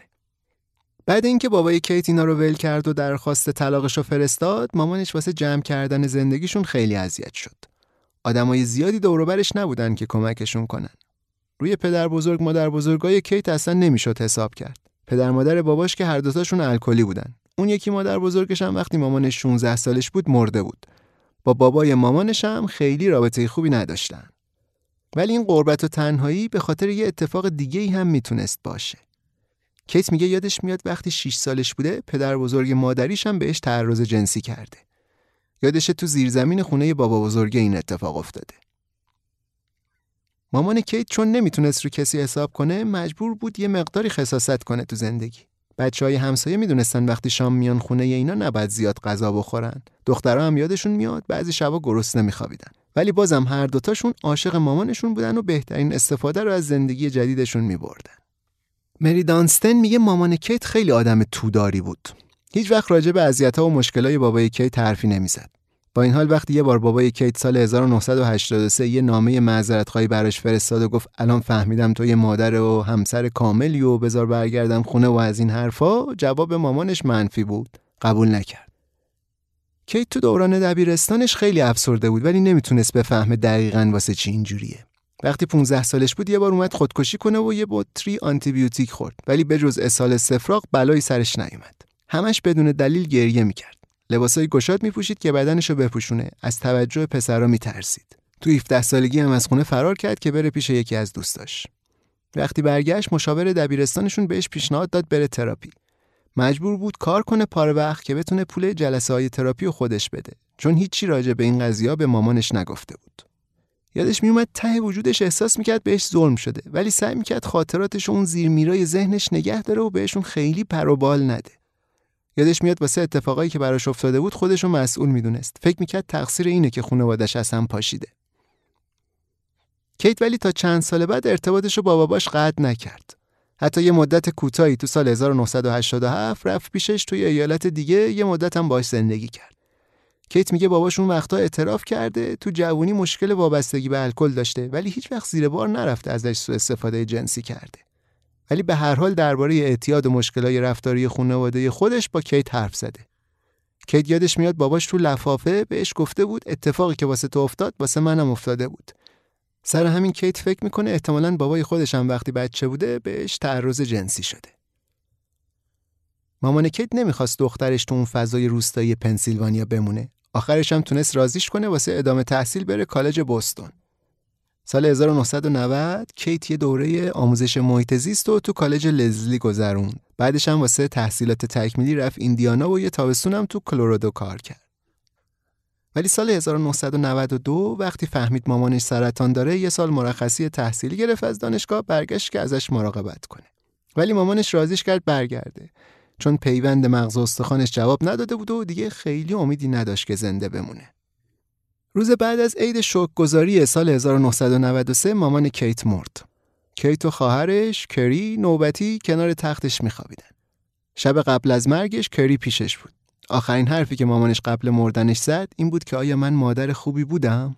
بعد اینکه بابای کیت اینا رو ول کرد و درخواست طلاقش رو فرستاد مامانش واسه جمع کردن زندگیشون خیلی اذیت شد. آدمای زیادی دوروبرش نبودن که کمکشون کنن. روی پدر بزرگ مادر بزرگای کیت اصلا نمی‌شد حساب کرد پدر مادر باباش که هر دوتاشون الکلی بودن اون یکی مادر بزرگش هم وقتی مامانش 16 سالش بود مرده بود. با بابای مامانش هم خیلی رابطه خوبی نداشتن. ولی این قربت و تنهایی به خاطر یه اتفاق دیگه ای هم می‌تونست باشه. کیت میگه یادش میاد وقتی 6 سالش بوده پدر بزرگ مادریش هم بهش تعرض جنسی کرده. یادش تو زیرزمین خونه بابا بزرگ این اتفاق افتاده. مامان کیت چون نمی‌تونست رو کسی حساب کنه مجبور بود یه مقداری خصاصت کنه تو زندگی. بچه های همسایه می‌دونستن وقتی شام میان خونه اینا نباید زیاد غذا بخورن. دخترها هم یادشون میاد بعضی شبا گرسنه میخوابیدن. ولی بازم هر دوتاشون عاشق مامانشون بودن و بهترین استفاده رو از زندگی جدیدشون میبردن. مری دانستن میگه مامان کیت خیلی آدم توداری بود. هیچ وقت راجع به اذیت‌ها و مشکلای بابای کیت حرفی نمی‌زد. با این حال وقتی یه بار بابای کیت سال 1983 یه نامه معذرت خواهی براش فرستاد و گفت الان فهمیدم تو یه مادر و همسر کاملی و بذار برگردم خونه و از این حرفا جواب مامانش منفی بود. قبول نکرد. کیت تو دوران دبیرستانش خیلی افسرده بود ولی نمی‌تونست بفهمه دقیقا واسه چی اینجوریه. وقتی 15 سالش بود یه بار اومد خودکشی کنه و یه بطری آنتیبیوتیک خورد ولی به جز اسهال سفراغ بلایی سرش نیومد. همش بدون دلیل گریه می‌کرد. لباسای گشاد میپوشید که بدنشو بپوشونه. از توجه پسرا میترسید. تو 17 سالگی هم از خونه فرار کرد که بره پیش یکی از دوستاش. وقتی برگشت مشاور دبیرستانشون بهش پیشنهاد داد بره تراپی. مجبور بود کار کنه پاره وقت که بتونه پول جلسه های تراپی و خودش بده. چون هیچی راجع به این قضیه به مامانش نگفته بود. یادش میومد ته وجودش احساس می‌کرد بهش ظلم شده. ولی سعی می‌کرد خاطراتش اون زیر میرای ذهنش نگه داره و بهشون خیلی پروبال نده. یادش میاد واسه اتفاقایی که براش افتاده بود خودشو مسئول می‌دونست فکر می‌کرد تقصیر اینه که خانوادش از هم پاشیده کیت ولی تا چند سال بعد ارتباطش رو با باباش قطع نکرد حتی یه مدت کوتاهی تو سال 1987 رفت پیشش توی ایالت دیگه یه مدت هم باش زندگی کرد. کیت میگه باباش اون وقتا اعتراف کرده تو جوونی مشکل وابستگی به الکل داشته ولی هیچ وقت زیر بار نرفته ازش سوء استفاده جنسی کرده. ولی به هر حال درباره اعتیاد و مشکلای رفتاری خانواده خودش با کیت حرف زده. کیت یادش میاد باباش تو لفافه بهش گفته بود اتفاقی که واسه تو افتاد واسه منم افتاده بود. سر همین کیت فکر می‌کنه احتمالا بابای خودش هم وقتی بچه بوده بهش تعرض جنسی شده. مامان کیت نمی‌خواست دخترش تو اون فضای روستایی پنسیلوانیا بمونه. آخرش هم تونست رازیش کنه واسه ادامه تحصیل بره کالج بوستون. سال 1990 کیت یه دوره آموزش محیط زیست و تو کالج لزلی گذروند. بعدش هم واسه تحصیلات تکمیلی رفت ایندیانا و یه تابستون هم تو کلرادو کار کرد. ولی سال 1992 وقتی فهمید مامانش سرطان داره یه سال مرخصی تحصیلی گرفت از دانشگاه برگشت که ازش مراقبت کنه. ولی مامانش رازیش کرد برگرده. چون پیوند مغز استخوانش جواب نداده بود و دیگه خیلی امیدی نداشت که زنده بمونه. روز بعد از عید گذاری سال 1993 مامان کیت مرد. کیت و خواهرش کری نوبتی کنار تختش میخوابیدن. شب قبل از مرگش کری پیشش بود. آخرین حرفی که مامانش قبل مردنش زد این بود که آیا من مادر خوبی بودم؟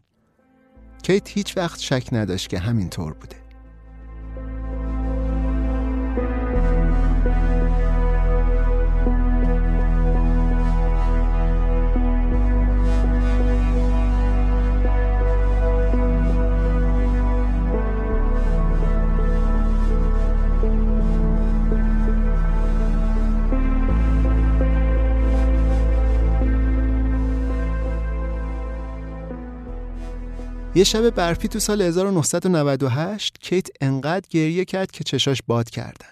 کیت هیچ وقت شک نداشت که همین طور بوده. یه شب برفی تو سال 1998 کیت انقدر گریه کرد که چشاش باد کردن.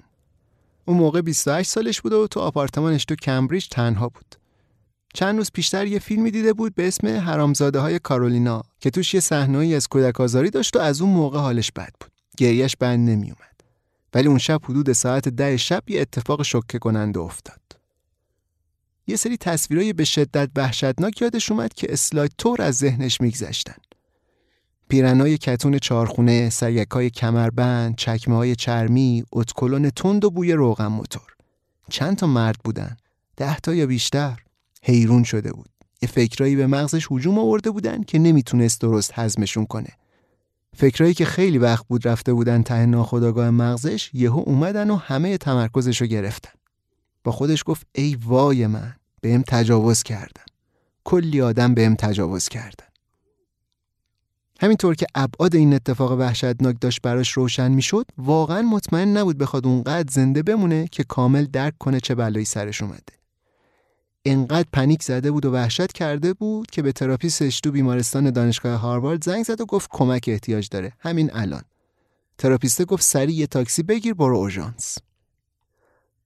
اون موقع 28 سالش بود و تو آپارتمانش تو کمبریج تنها بود. چند روز پیشتر یه فیلمی دیده بود به اسم حرامزاده های کارولینا که توش یه صحنه‌ای از کودک آزاری داشت و از اون موقع حالش بد بود. گریهش بند نمیومد. ولی اون شب حدود ساعت ده شب یه اتفاق شوکه کننده افتاد. یه سری تصویرای به شدت وحشتناک یادش اومد که اسلاید طور از ذهنش میگذشتن. پیرنای کتون چارخونه، سگکای کمربند، چکمه های چرمی، اتکلون تند و بوی روغن موتور. چند تا مرد بودن؟ ده تا یا بیشتر؟ حیرون شده بود. یه فکرایی به مغزش هجوم آورده بودن که نمی‌تونست درست هضمشون کنه. فکرایی که خیلی وقت بود رفته بودن ته ناخداگاه مغزش یهو اومدن و همه تمرکزش رو گرفتن. با خودش گفت ای وای من بهم تجاوز کردن. کلی آدم بهم تجاوز کردن. همینطور که ابعاد این اتفاق وحشتناک داشت براش روشن می‌شد واقعا مطمئن نبود بخواد اونقدر زنده بمونه که کامل درک کنه چه بلایی سرش اومده. انقدر پنیک زده بود و وحشت کرده بود که به تراپیستش تو بیمارستان دانشگاه هاروارد زنگ زد و گفت کمک احتیاج داره. همین الان. تراپیسته گفت سریع یه تاکسی بگیر برو اورژانس.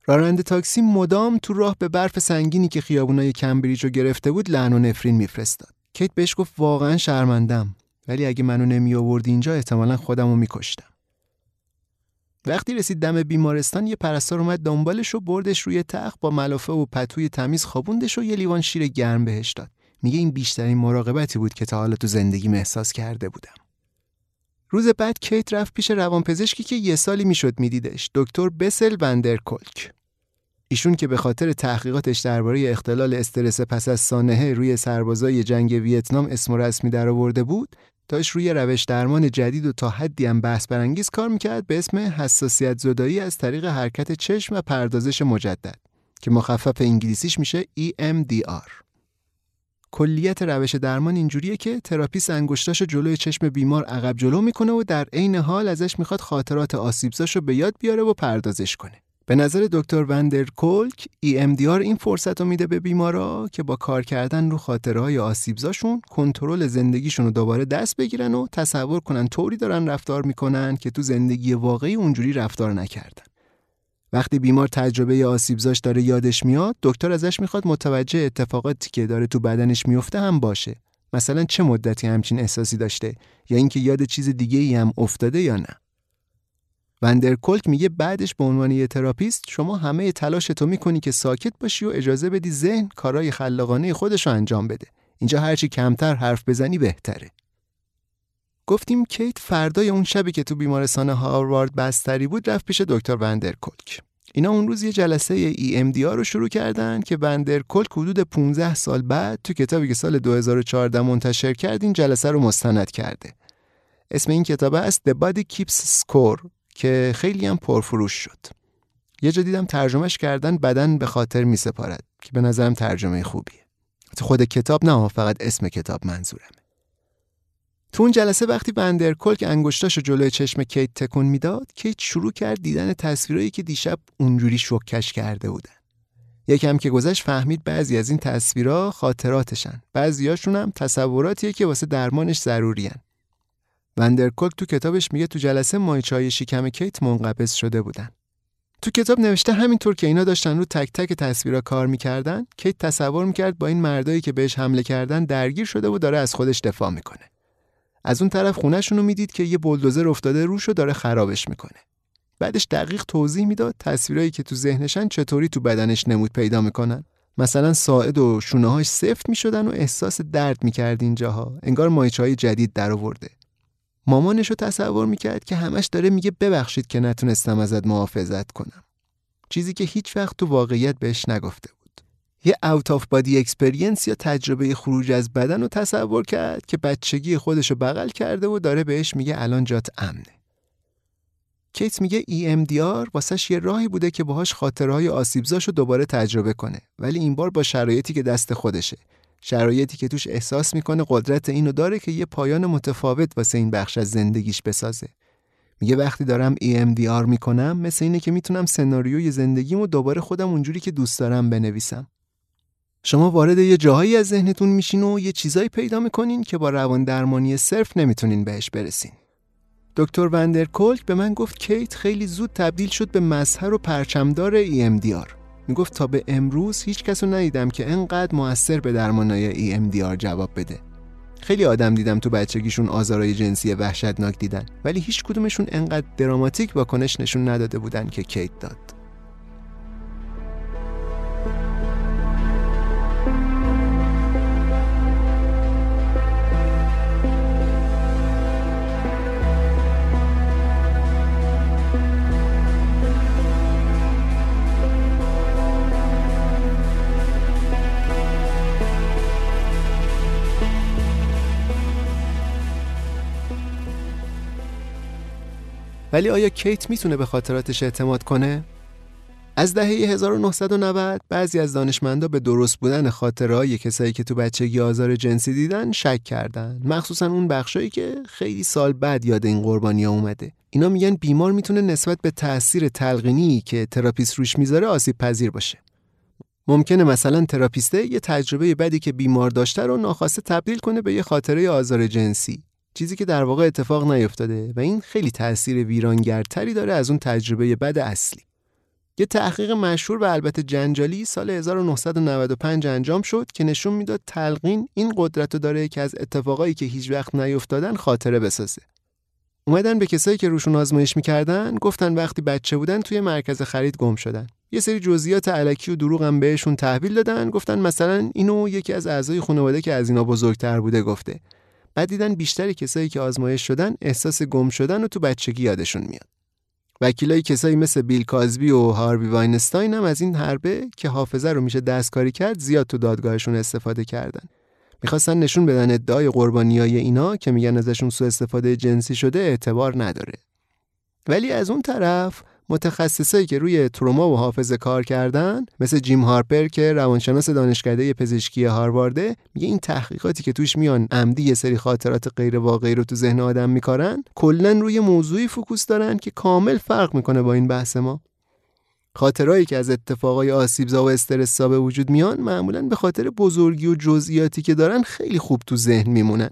راننده تاکسی مدام تو راه به برف سنگینی که خیابونای کمبریج رو گرفته بود لعن و نفرین میفرستاد. کیت بهش گفت واقعا شرمندم ولی اگه منو نمی آوردی اینجا احتمالا خودم رو میکشتم. وقتی رسید دم بیمارستان یه پرستار اومد دنبالش و بردش روی تخت با ملافه و پتوی تمیز خوابوندش و یه لیوان شیر گرم بهش داد. میگه این بیشترین مراقبتی بود که تا حالا تو زندگی احساس کرده بودم. روز بعد کیت رفت پیش روانپزشکی که یه سالی می‌شد میدیدش دکتر بسل وندرکولک ایشون که به خاطر تحقیقاتش درباره اختلال استرس پس از سانحه روی سربازای جنگ ویتنام اسم رسمی درآورده بود داشت روی روش درمان جدید و تا حدی هم بحث برانگیز کار می‌کرد به اسم حساسیت زدایی از طریق حرکت چشم و پردازش مجدد که مخفف انگلیسیش میشه EMDR. کلیت روش درمان اینجوریه که تراپیست انگشتاشو جلوی چشم بیمار عقب جلو می‌کنه و در عین حال ازش می‌خواد خاطرات آسیبزاشو به یاد بیاره و پردازش کنه. به نظر دکتر وندرکولک EMDR این فرصت رو میده به بیمارا که با کار کردن رو خاطره های آسیبزاشون کنترل زندگیشون رو دوباره دست بگیرن و تصور کنن طوری دارن رفتار می‌کنن که تو زندگی واقعی اونجوری رفتار نکردن. وقتی بیمار تجربه آسیبزاش داره یادش میاد، دکتر ازش می‌خواد متوجه اتفاقاتی که داره تو بدنش میفته هم باشه. مثلا چه مدتی همچین احساسی داشته یا اینکه یاد چیز دیگه ای هم افتاده یا نه. وندرکولک میگه بعدش به عنوان یه تراپیست شما همه تلاشتو می‌کنی که ساکت باشی و اجازه بدی ذهن کارای خلاقانه خودش رو انجام بده. اینجا هرچی کمتر حرف بزنی بهتره. گفتیم کیت فردای اون شبی که تو بیمارستان هاروارد بستری بود رفت پیش دکتر وندرکولک اینا اون روز یه جلسه EMDR رو شروع کردن که وندرکولک حدود 15 سال بعد تو کتابی که سال 2014 منتشر کرد این جلسه رو مستند کرده اسم این کتاب است The Body Keeps Score که خیلی هم پرفروش شد. یه جا دیدم ترجمهش کردن بدن به خاطر می سپارد که به نظرم ترجمه خوبیه. خود کتاب نه فقط اسم کتاب منظورمه. تو اون جلسه وقتی کلک انگشتاشو جلوی چشم کیت تکون می‌داد کیت شروع کرد دیدن تصویرایی که دیشب اونجوری شوکش کرده بودن. یکم که گذشت فهمید بعضی از این تصویرها خاطراتشن. بعضیاشون هم تصوراتیه که واسه درمانش ضرورین وندرکولک تو کتابش میگه تو جلسه مایچای شکم کیت منقبض شده بودن. تو کتاب نوشته همینطور که اینا داشتن رو تک تک تصویرها کار می‌کردن کیت تصور می‌کرد با این مردایی که بهش حمله کردن درگیر شده و داره از خودش دفاع می‌کنه. از اون طرف خونهشون رو می‌دید که یه بلدوزر افتاده روش و داره خرابش می‌کنه. بعدش دقیق توضیح می‌داد تصویرایی که تو ذهنشن چطوری تو بدنش نمود پیدا می‌کنن. مثلا ساعد و شونه‌هاش سفت می‌شدن و احساس درد می‌کرد اینجاها. انگار مایچهای جدید در آورده مامانش رو تصور می‌کرد که همش داره میگه ببخشید که نتونستم ازت محافظت کنم. چیزی که هیچ وقت تو واقعیت بهش نگفته بود. یه out of body experience یا تجربه خروج از بدن رو تصور کرد که بچگی خودش رو بغل کرده و داره بهش میگه الان جات امنه. کیت میگه EMDR واسش یه راهی بوده که باهاش خاطره‌های آسیبزاش رو دوباره تجربه کنه ولی این بار با شرایطی که دست خودشه. شرایطی که توش احساس می‌کنه قدرت اینو داره که یه پایان متفاوت واسه این بخش از زندگیش بسازه. میگه وقتی دارم EMDR می‌کنم مثل اینه که می‌تونم سناریوی زندگیمو دوباره خودم اونجوری که دوست دارم بنویسم. شما وارد یه جاهایی از ذهنتون میشین و یه چیزایی پیدا می‌کنین که با روان درمانی صرف نمی‌تونین بهش برسین. دکتر وندرکولک به من گفت کیت خیلی زود تبدیل شد به مظهر و پرچمدار EMDR می‌گفت تا به امروز هیچ کس ندیدم که انقدر موثر به درمانای EMDR جواب بده. خیلی آدم دیدم تو بچگیشون آزارای جنسی وحشتناک دیدن ولی هیچ کدومشون انقدر دراماتیک واکنش نشون نداده بودن که کیت داد. ولی آیا کیت می‌تونه به خاطراتش اعتماد کنه؟ از دهه 1990 بعضی از دانشمندا به درست بودن خاطره‌های کسایی که تو بچگی آزار جنسی دیدن شک کردن. مخصوصا اون بخشایی که خیلی سال بعد یاد این قربانی اومده. اینا میگن بیمار می‌تونه نسبت به تاثیر تلقینی که تراپیست روش می‌ذاره آسیب پذیر باشه. ممکنه مثلا تراپیسته یه تجربه بدی که بیمار داشته رو ناخواسته تبدیل کنه به یه خاطره آزار جنسی. چیزی که در واقع اتفاق نیفتاده و این خیلی تاثیر ویرانگرتری داره از اون تجربه بد اصلی. یه تحقیق مشهور و البته جنجالی سال 1995 انجام شد که نشون می‌داد تلقین این قدرت رو داره که از اتفاقایی که هیچ وقت نیفتادن خاطره بسازه. اومدن به کسایی که روشون آزمایش می‌کردن گفتن وقتی بچه بودن توی مرکز خرید گم شدن. یه سری جزئیات علکی و دروغ هم بهشون تحویل دادن گفتن مثلا اینو یکی از اعضای خانواده که از اینا بزرگتر بوده گفته بعد دیدن بیشتر کسایی که آزمایش شدن احساس گم شدنو تو بچگی یادشون میاد. وکیلای کسایی مثل بیل کازبی و هاروی واینستاین هم از این حربه که حافظه رو میشه دستکاری کرد زیاد تو دادگاهشون استفاده کردن. می‌خواستن نشون بدن ادعای قربانیای اینا که میگن ازشون سوء استفاده جنسی شده اعتبار نداره. ولی از اون طرف متخصصایی که روی تروما و حافظه کار کردن مثل جیم هاپر که روانشناس دانشکده پزشکی هاروارده میگه این تحقیقاتی که توش میان عمدی یه سری خاطرات غیر واقعی رو تو ذهن آدم میکارن کلا روی موضوعی focus دارن که کامل فرق می‌کنه با این بحث ما. خاطرهایی که از اتفاقای آسیبزا و استرسا به وجود میان معمولا به خاطر بزرگی و جزئیاتی که دارن خیلی خوب تو ذهن میمونن.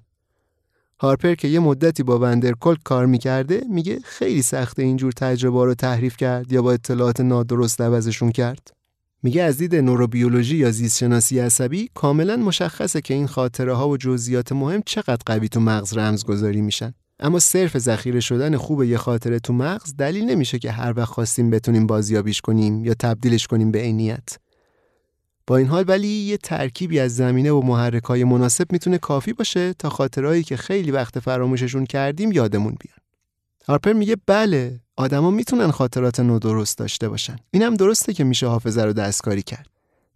هارپر که یه مدتی با وندرکولک کار می‌کرده میگه خیلی سخته اینجور تجربه رو تحریف کرد یا با اطلاعات نادرست عوضشون کرد. میگه از دید نوروبیولوژی یا زیست شناسی عصبی کاملا مشخصه که این خاطره ها و جزئیات مهم چقدر قوی تو مغز رمزگذاری میشن. اما صرف ذخیره شدن خوب یه خاطره تو مغز دلیل نمیشه که هر وقت خواستیم بتونیم بازیابیش کنیم یا تبدیلش کنیم به عینیت. با این حال ولی یه ترکیبی از زمینه و محرکای مناسب می‌تونه کافی باشه تا خاطرهایی که خیلی وقت فراموششون کردیم یادمون بیان. هارپر میگه بله آدما می‌تونن خاطرات نادرست داشته باشن. اینم درسته که میشه حافظه رو دستکاری کرد.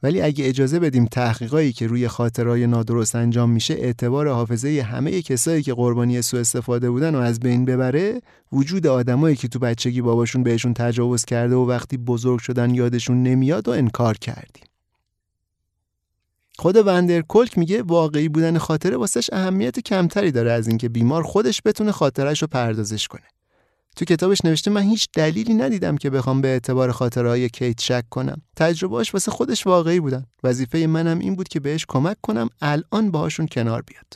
ولی اگه اجازه بدیم تحقیقایی که روی خاطرهای نادرست انجام میشه اعتبار حافظه همه کسایی که قربانی سوء استفاده بودن و از بین ببره وجود آدمایی که تو بچگی باباشون بهشون تجاوز کرده و وقتی بزرگ شدن یادشون نمیاد و انکار کردیم خود وندر کلک میگه واقعی بودن خاطره واسش اهمیت کمتری داره از اینکه بیمار خودش بتونه خاطرش رو پردازش کنه. تو کتابش نوشته من هیچ دلیلی ندیدم که بخوام به اعتبار خاطرهای کیت شک کنم. تجربهاش واسه خودش واقعی بودن. وظیفه منم این بود که بهش کمک کنم الان باهاشون کنار بیاد.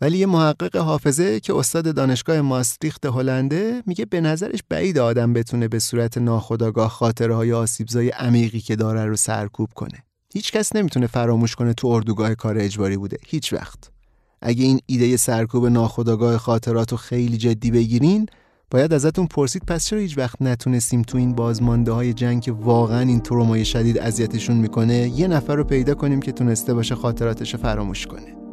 ولی یه محقق حافظه که استاد دانشگاه ماستریخت هلنده میگه به نظرش بعید آدم بتونه به صورت ناخودآگاه خاطرهای آسیبزای عمیقی که داره رو سرکوب کنه. هیچ کس نمی‌تونه فراموش کنه تو اردوگاه کار اجباری بوده هیچ وقت. اگه این ایده سرکوب ناخودآگاه خاطرات رو خیلی جدی بگیرین باید ازتون پرسید پس چرا هیچ وقت نتونستیم تو این بازمانده های جنگ که واقعا این ترومای شدید اذیتشون می‌کنه یه نفر رو پیدا کنیم که تونسته باشه خاطراتش رو فراموش کنه.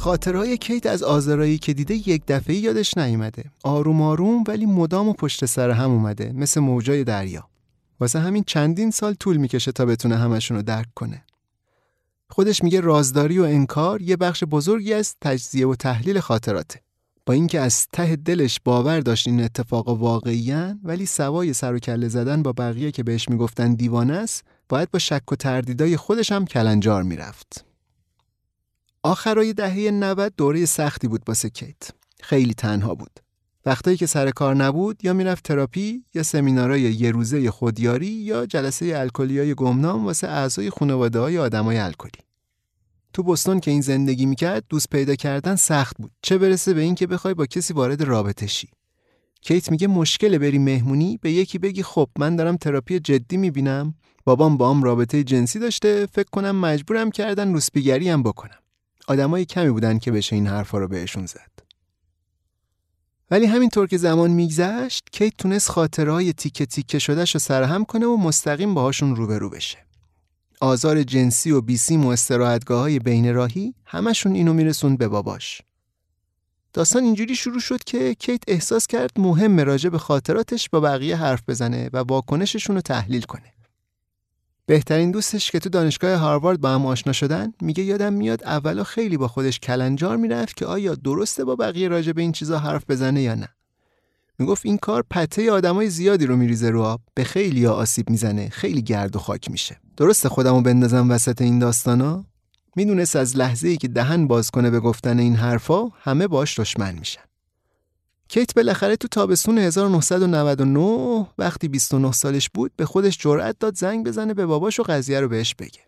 خاطرهای کیت از آزارایی که دیده یک دفعه یادش نیومده. آروم آروم ولی مدام و پشت سر هم اومده مثل موجای دریا. واسه همین چندین سال طول می‌کشه تا بتونه همشون رو درک کنه. خودش میگه رازداری و انکار یه بخش بزرگی از تجزیه و تحلیل خاطراته. با اینکه از ته دلش باور داشت این اتفاق واقعیان ولی سوای سر و کله زدن با بقیه که بهش می‌گفتن دیوانه است باید با شک و تردیدای خودش هم کلنجار می‌رفت. آخرای دهه 90 دوره سختی بود واسه کیت. خیلی تنها بود. وقتایی که سر کار نبود یا می‌رفت تراپی یا سمینارای یه روزه خودیاری یا جلسه الکلیای گمنام واسه اعضای خانواده های آدمای الکلی. تو بستون که این زندگی می‌کرد دوست پیدا کردن سخت بود چه برسه به اینکه بخوای با کسی وارد رابطه شی کیت میگه مشکل بری مهمونی به یکی بگی خب من دارم تراپی جدی می‌بینم بابام با هم رابطه جنسی داشته فکر کنم مجبورم کردن روسپیگری هم بکنم آدمای کمی بودن که بشه این حرفا رو بهشون زد. ولی همینطور که زمان میگذشت کیت تونست خاطرهای تیکه تیکه شدهش رو سرهم کنه و مستقیم باهاشون روبرو بشه. آزار جنسی و بیسیم و استراحتگاه های بین راهی همشون اینو میرسوند به باباش. داستان اینجوری شروع شد که کیت احساس کرد مهم راجع به خاطراتش با بقیه حرف بزنه و واکنششون رو تحلیل کنه. بهترین دوستش که تو دانشگاه هاروارد با هم آشنا شدن میگه یادم میاد اولا خیلی با خودش کلنجار می‌رفت که آیا درسته با بقیه راجع به این چیزا حرف بزنه یا نه. می‌گفت این کار پته آدمای زیادی رو میریزه رو آب به خیلی ها آسیب می‌زنه خیلی گرد و خاک میشه. درسته خودمو بندازم وسط این داستانا؟ می‌دونست از لحظه ای که دهن باز کنه به گفتن این حرفا همه باش دشمن میشن. کیت بالاخره تو تابستون 1999 وقتی 29 سالش بود به خودش جرأت داد زنگ بزنه به باباش و قضیه رو بهش بگه.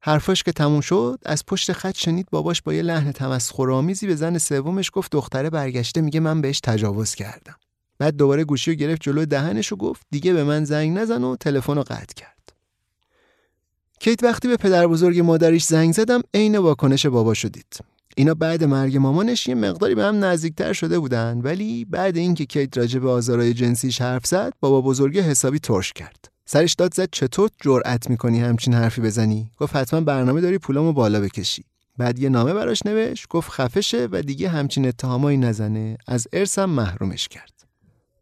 حرفاش که تموم شد از پشت خط شنید باباش با یه لحن تمسخرآمیزی به زن سومش گفت دختره برگشته میگه من بهش تجاوز کردم. بعد دوباره گوشی رو گرفت جلو دهنش و گفت دیگه به من زنگ نزن و تلفن رو قطع کرد. کیت وقتی به پدر بزرگ مادرش زنگ زدم عین واکنش بابا شدید. اینا بعد مرگ مامانش یه مقداری به هم نزدیکتر شده بودن ولی بعد اینکه کیت راجع به آزارای جنسیش حرف زد بابا بزرگی حسابی ترش کرد. سرش داد زد چطور جرأت می‌کنی همچین حرفی بزنی؟ گفت حتما برنامه داری پولامو بالا بکشی. بعد یه نامه براش نوشت گفت خفشه و دیگه همچین اتهامایی نزنه. از ارسم محرومش کرد.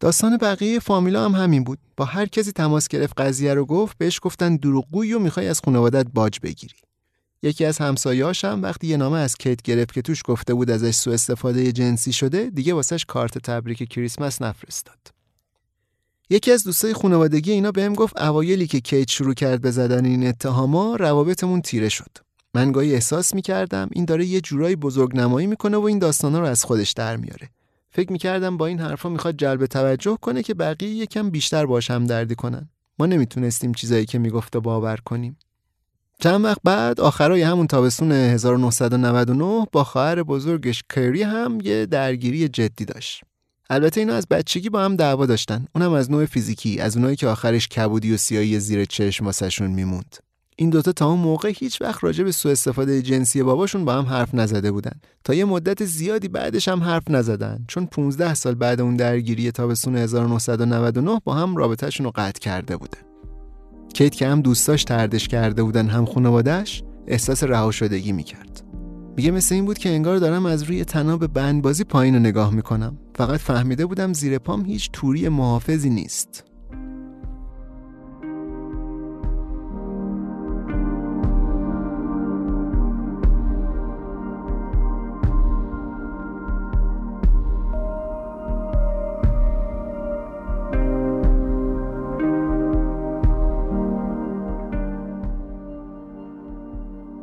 داستان بقیه فامیلا هم همین بود. با هر کسی تماس گرفت قضیه رو گفت بهش گفتن دروغگویی و می‌خوای از خانوادت باج بگیری. یکی از همسایه‌هاش هم وقتی یه نامه از کیت گرفت که توش گفته بود ازش سوء استفاده جنسی شده دیگه واسش کارت تبریک کریسمس نفرستاد. یکی از دوستای خانوادگی اینا بهم گفت اوایلی که کیت شروع کرد به زدن این اتهاما روابطمون تیره شد. من گاهی احساس می‌کردم این داره یه جورایی بزرگ نمایی می‌کنه و این داستانا رو از خودش در میاره. فکر می‌کردم با این حرفا می‌خواد جلب توجه کنه که بقیه یکم بیشتر باش هم دردی کنن. ما نمی‌تونستیم چیزایی که می‌گفته باور کنیم. چند وقت بعد آخرای همون تابستون 1999 با خواهر بزرگش کری هم یه درگیری جدی داشت. البته اینا از بچگی با هم دعوا داشتن. اونم از نوع فیزیکی از اونایی که آخرش کبودی و سیایی زیر چشم واسشون میموند. این دوتا تا اون موقع هیچ وقت راجع به سوء استفاده جنسی باباشون با هم حرف نزده بودن. تا یه مدت زیادی بعدش هم حرف نزدن. چون 15 سال بعد اون درگیری تابستون 1999 با هم رابطهشون رو قطع کرده بودن کیت که هم دوستاش تردش کرده بودن هم خانوادهش احساس رها شدگی می‌کرد. میگه مثل این بود که انگار دارم از روی تناب بندبازی پایین رو نگاه می‌کنم. فقط فهمیده بودم زیر پام هیچ توری محافظی نیست.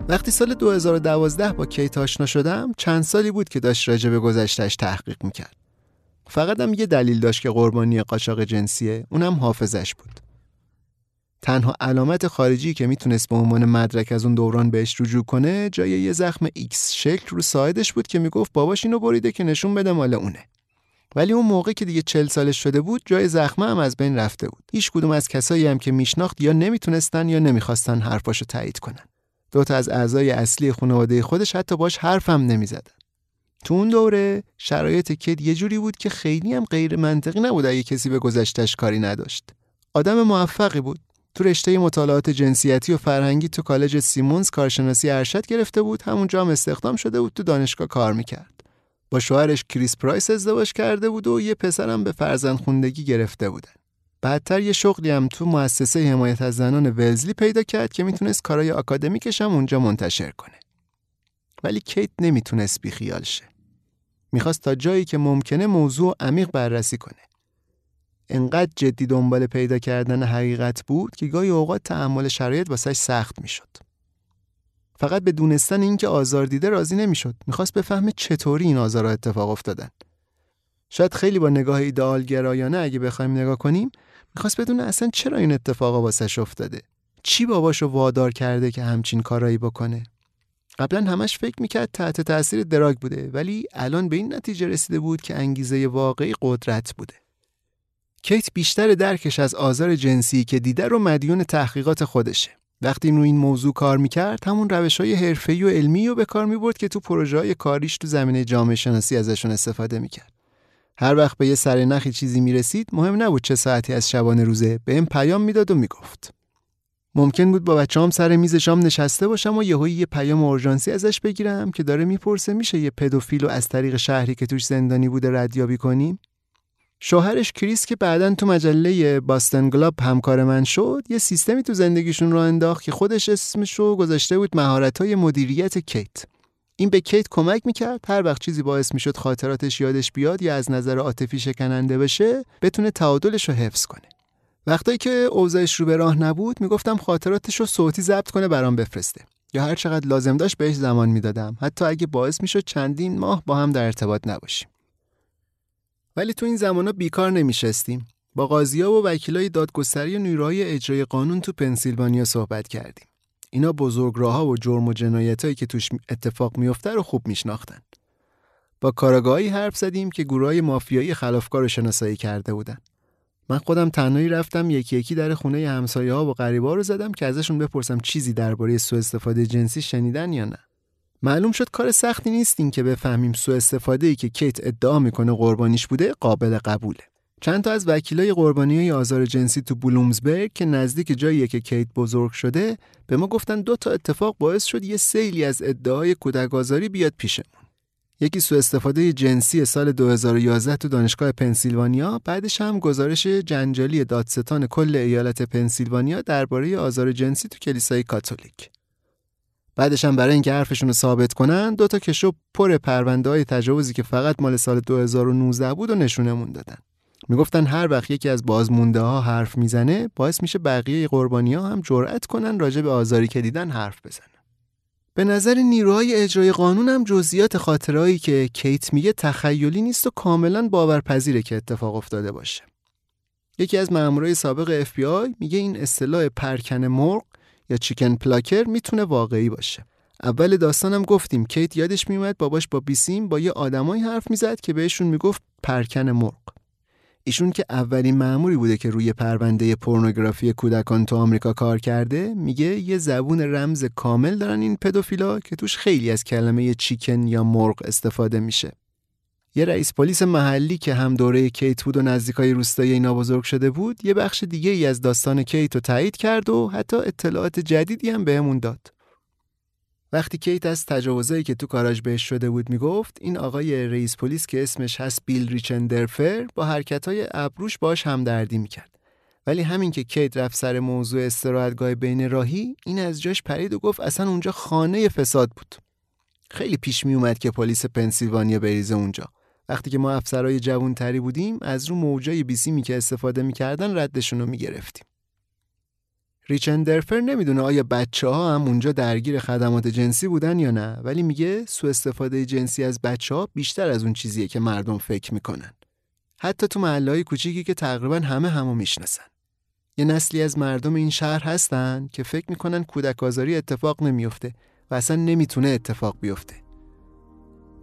وقتی سال 2012 با کیت آشنا شدم چند سالی بود که داشت راجع به گذشتش تحقیق می‌کرد. فقط هم یه دلیل داشت که قربانی قاچاق جنسیه اونم حافظش بود. تنها علامت خارجی که می‌تونست به عنوان مدرک از اون دوران بهش رجوع کنه جای یه زخم ایکس شکل رو ساعدش بود که می‌گفت باباش اینو بریده که نشون بده مال اونه. ولی اون موقع که دیگه چل سالش شده بود جای زخمه هم از بین رفته بود. هیچ کدوم از کسایی هم که میشناخت یا نمی‌تونستن یا نمی‌خواستن حرفاشو تایید کنن. دوتا از اعضای اصلی خانواده خودش حتی باش حرفم نمی‌زدن. تو اون دوره شرایط کید یه جوری بود که خیلی هم غیر منطقی نبود اگه کسی به گذشتش کاری نداشت. آدم موفقی بود. تو رشته مطالعات جنسیتی و فرهنگی تو کالج سیمونز کارشناسی ارشد گرفته بود همونجا هم استخدام شده بود تو دانشگاه کار می‌کرد با شوهرش کریس پرایس ازدواج کرده بود و یه پسرم به فرزند خوندگی گرفته بودن بعدتر یه شغلی هم تو مؤسسه حمایت از زنان ولزلی پیدا کرد که می‌تونست کارای آکادمیکش هم اونجا منتشر کنه. ولی کیت نمی‌تونست بیخیال شه. می‌خواست تا جایی که ممکنه موضوع عمیق بررسی کنه. انقدر جدی دنبال پیدا کردن حقیقت بود که گاهی اوقات تحمل شرایط واسش سخت می‌شد. فقط به دونستن اینکه آزار دیده راضی نمی‌شد. می‌خواست بفهمه چطوری این آزارها اتفاق افتادن. شاید خیلی با نگاه ایدئال گرایانه اگه بخوایم نگاه کنیم می‌خواست بدونه اصلا چرا این اتفاقا واسش افتاده. چی باباشو وادار کرده که همچین کارایی بکنه؟ قبلا همش فکر می‌کرد تحت تاثیر دراگ بوده ولی الان به این نتیجه رسیده بود که انگیزه واقعی قدرت بوده. کیت بیشتر درکش از آزار جنسی که دیده رو مدیون تحقیقات خودشه. وقتی رو این موضوع کار می‌کرد همون روش های حرفه‌ای و علمی رو به کار می‌برد که تو پروژه های کاریش تو زمینه جامعه شناسی ازشون استفاده می‌کرد. هر وقت به یه سر نخی چیزی می‌رسید مهم نبود چه ساعتی از شبانه روزه به این پیام می‌داد و می‌گفت. ممکن بود با بچه‌ام سر میز شام نشسته باشم و یهو یه پیام اورژانسی ازش بگیرم که داره می‌پرسه میشه یه پدوفیل و از طریق شهری که توش زندانی بوده ردیابی کنیم؟ شوهرش کریس که بعدا تو مجله باستن گلاب همکار من شد یه سیستمی تو زندگیشون رو انداخت که خودش اسمش رو گذاشته بود مهارت‌های مدیریت کیت. این به کیت کمک می‌کرد هر وقت چیزی باعث می‌شد خاطراتش یادش بیاد یا از نظر عاطفی شکننده بشه بتونه تعادلش رو حفظ کنه. وقتی که اوضاعش رو به راه نبود می‌گفتم خاطراتش رو صوتی ضبط کنه برام بفرسته. یا هر چقدر لازم داشت بهش زمان می‌دادم. حتی اگه باعث می‌شد چندین ماه با هم در ارتباط نباشیم. ولی تو این زمانا بیکار نمیشستیم. با قاضیا و وکیلای دادگستری و نیروهای اجرای قانون تو پنسیلوانیا صحبت کردیم. اینا بزرگراهها و جرم و جنایتایی که توش اتفاق میفته رو خوب میشناختن. با کاراگاهی حرف زدیم که گروهای مافیایی خلافکار شناسایی کرده بودن. من خودم تنهایی رفتم یکی یکی در خونه همسایه ها و غریبا رو زدم که ازشون بپرسم چیزی درباره سوء استفاده جنسی شنیدن یا نه. معلوم شد کار سختی نیستین که بفهمیم سوء استفاده ای که کیت ادعا می‌کنه قربانیش بوده قابل قبوله. چند تا از وکیلای قربانی آزار جنسی تو بلومزبرگ که نزدیک جاییه که کیت بزرگ شده به ما گفتن دو تا اتفاق باعث شد یه سیلی از ادعای کودک آزاری بیاد پیشمون. یکی سوء استفاده جنسی سال 2011 تو دانشگاه پنسیلوانیا بعدش هم گزارش جنجالی دادستان کل ایالت پنسیلوانیا درباره آزار جنسی تو کلیسای کاتولیک. بعدش هم برای اینکه حرفشون رو ثابت کنن دو تا کشو پر پرونده های تجاوزی که فقط مال سال 2019 بود و نشونمون دادن. می‌گفتن هر وقت یکی از بازمونده ها حرف می‌زنه باعث میشه بقیه قربانی ها هم جرأت کنن راجع به آزاری که دیدن حرف بزنن. به نظر نیروهای اجرای قانون هم جزئیات خاطرهایی که کیت میگه تخیلی نیست و کاملا باورپذیره که اتفاق افتاده باشه. یکی از مامورای سابق FBI میگه این اصطلاح پرکن مرغ یا چیکن پلاکر می‌تونه واقعی باشه. اول داستانم گفتیم کیت یادش میومد باباش با بیسیم با یه آدمایی حرف می‌زد که بهشون می‌گفت پرکن مرغ ایشون که اولین معمولی بوده که روی پرونده پورنوگرافی کودکان تو آمریکا کار کرده میگه یه زبون رمز کامل دارن این پدوفیلا که توش خیلی از کلمه چیکن یا مرغ استفاده میشه. یه رئیس پلیس محلی که هم دوره کیت بود و نزدیکای روستایی اینا بزرگ شده بود یه بخش دیگه ای از داستان کیت رو تایید کرد و حتی اطلاعات جدیدی هم بهمون داد. وقتی کیت از تجاوزایی که تو کاراج بهش شده بود می‌گفت این آقای رئیس پلیس که اسمش هست بیل ریچندرفر با حرکتهای ابروش باش همدردی می‌کرد. ولی همین که کیت رفت سر موضوع استراحتگاه بین راهی این از جاش پرید و گفت اصلا اونجا خانه فساد بود. خیلی پیش می اومد که پلیس پنسیلوانیا بریزه اونجا. وقتی که ما افسرهای جوان تری بودیم از رو موجای بیسیمی که استفاده می‌کردن ردشون رو می‌گرفتیم. ریچندرفر نمی‌دونه آیا بچه ها هم اونجا درگیر خدمات جنسی بودن یا نه ولی میگه سو استفاده جنسی از بچه ها بیشتر از اون چیزیه که مردم فکر می‌کنن. حتی تو محله کوچیکی که تقریبا همه همو می‌شناسن. یه نسلی از مردم این شهر هستن که فکر می‌کنن کودک آزاری اتفاق نمیفته و اصلا نمی‌تونه اتفاق بیفته.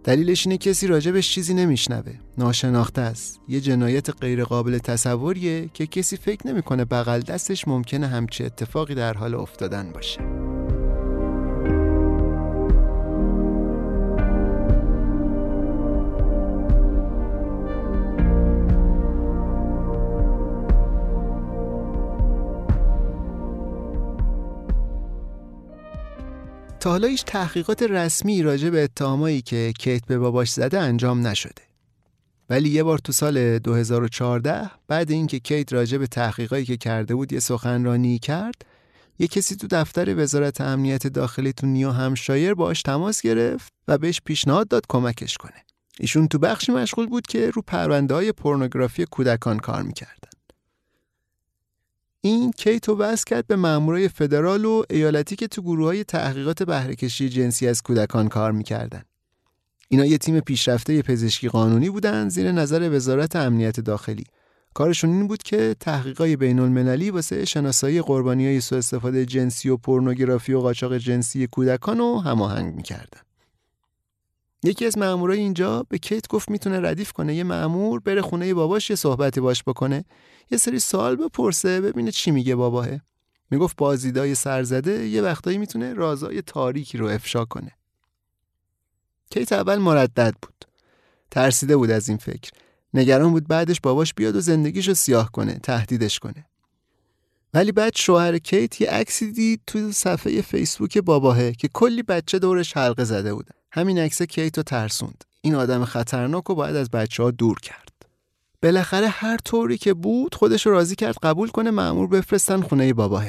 دلیلش اینه کسی راجبش چیزی نمیشنوه. ناشناخته است. یه جنایت غیرقابل تصوریه که کسی فکر نمی‌کنه بغل دستش ممکنه همچه اتفاقی در حال افتادن باشه. تا حالا هیچ تحقیقات رسمی راجع به اتهامایی که کیت به باباش زده انجام نشده. ولی یه بار تو سال 2014 بعد اینکه کیت راجع به تحقیقاتی که کرده بود یه سخنرانی کرد، یه کسی تو دفتر وزارت امنیت داخلی تو نیو همشایر باش تماس گرفت و بهش پیشنهاد داد کمکش کنه. ایشون تو بخشی مشغول بود که رو پرونده های پورنوگرافی کودکان کار می‌کردن. این کیتو بس کرد به مامورای فدرال و ایالتی که تو گروه های تحقیقات بهرهکشی جنسی از کودکان کار می‌کردن. اینا یه تیم پیشرفته پزشکی قانونی بودن زیر نظر وزارت امنیت داخلی. کارشون این بود که تحقیقای بین المللی واسه شناسایی قربانی های سوء استفاده جنسی و پورنوگرافی و قاچاق جنسی کودکان رو هماهنگ می‌کردن. یکی از مامورای اینجا به کیت گفت می‌تونه ردیف کنه. یه مامور بره خونه باباش یه صحبتی باش بکنه. یه سری سوال بپرسه ببینه چی میگه باباه می‌گفت بازیدای سرزده یه وقتایی می‌تونه رازای تاریکی رو افشا کنه. کیت اول مردد بود. ترسیده بود از این فکر. نگران بود بعدش باباش بیاد و زندگیشو سیاه کنه تهدیدش کنه. ولی بعد شوهر کیت یه عکسی دید تو صفحه فیسبوک باباهه که کلی بچه دورش حلقه زده بودن همین عکس کیت رو ترسوند. این آدم خطرناک رو باید از بچه ها دور کرد. بالاخره هر طوری که بود خودش رو راضی کرد قبول کنه معمور بفرستن خونه باباه.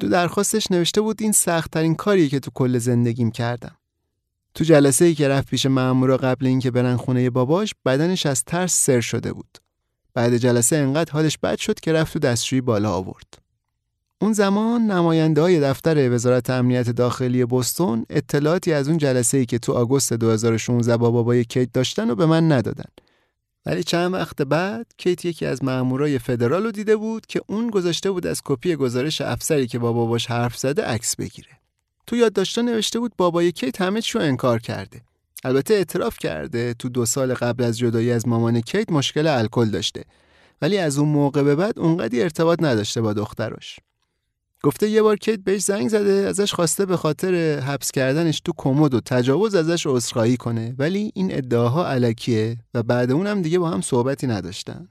تو درخواستش نوشته بود این سختترین کاریه که تو کل زندگیم کردم. تو جلسه ای که رفت پیش مامورا قبل اینکه برن خونه باباش بدنش از ترس سر شده بود. بعد جلسه انقدر حالش بد شد که رفت تو دستشویی بالا آورد اون زمان نماینده های دفتر وزارت امنیت داخلی بستون اطلاعاتی از اون جلسه ای که تو آگوست 2016 با بابای کیت داشتن و به من ندادن. ولی چند وقت بعد کیت یکی از مامورای فدرال رو دیده بود که اون گذاشته بود از کپی گزارش افسری که با باباش حرف زده عکس بگیره. تو یادداشت‌ها نوشته بود بابای کیت همه چی انکار کرده. البته اعتراف کرده تو دو سال قبل از جدایی از مامان کیت مشکل الکل داشته. ولی از اون موقع به بعد اونقدی ارتباط نداشته با دختراش. گفته یه بار کیت بهش زنگ زده ازش خواسته به خاطر حبس کردنش تو کمد و تجاوز ازش عذرخواهی کنه ولی این ادعاها علکیه و بعد اونم دیگه با هم صحبتی نداشتن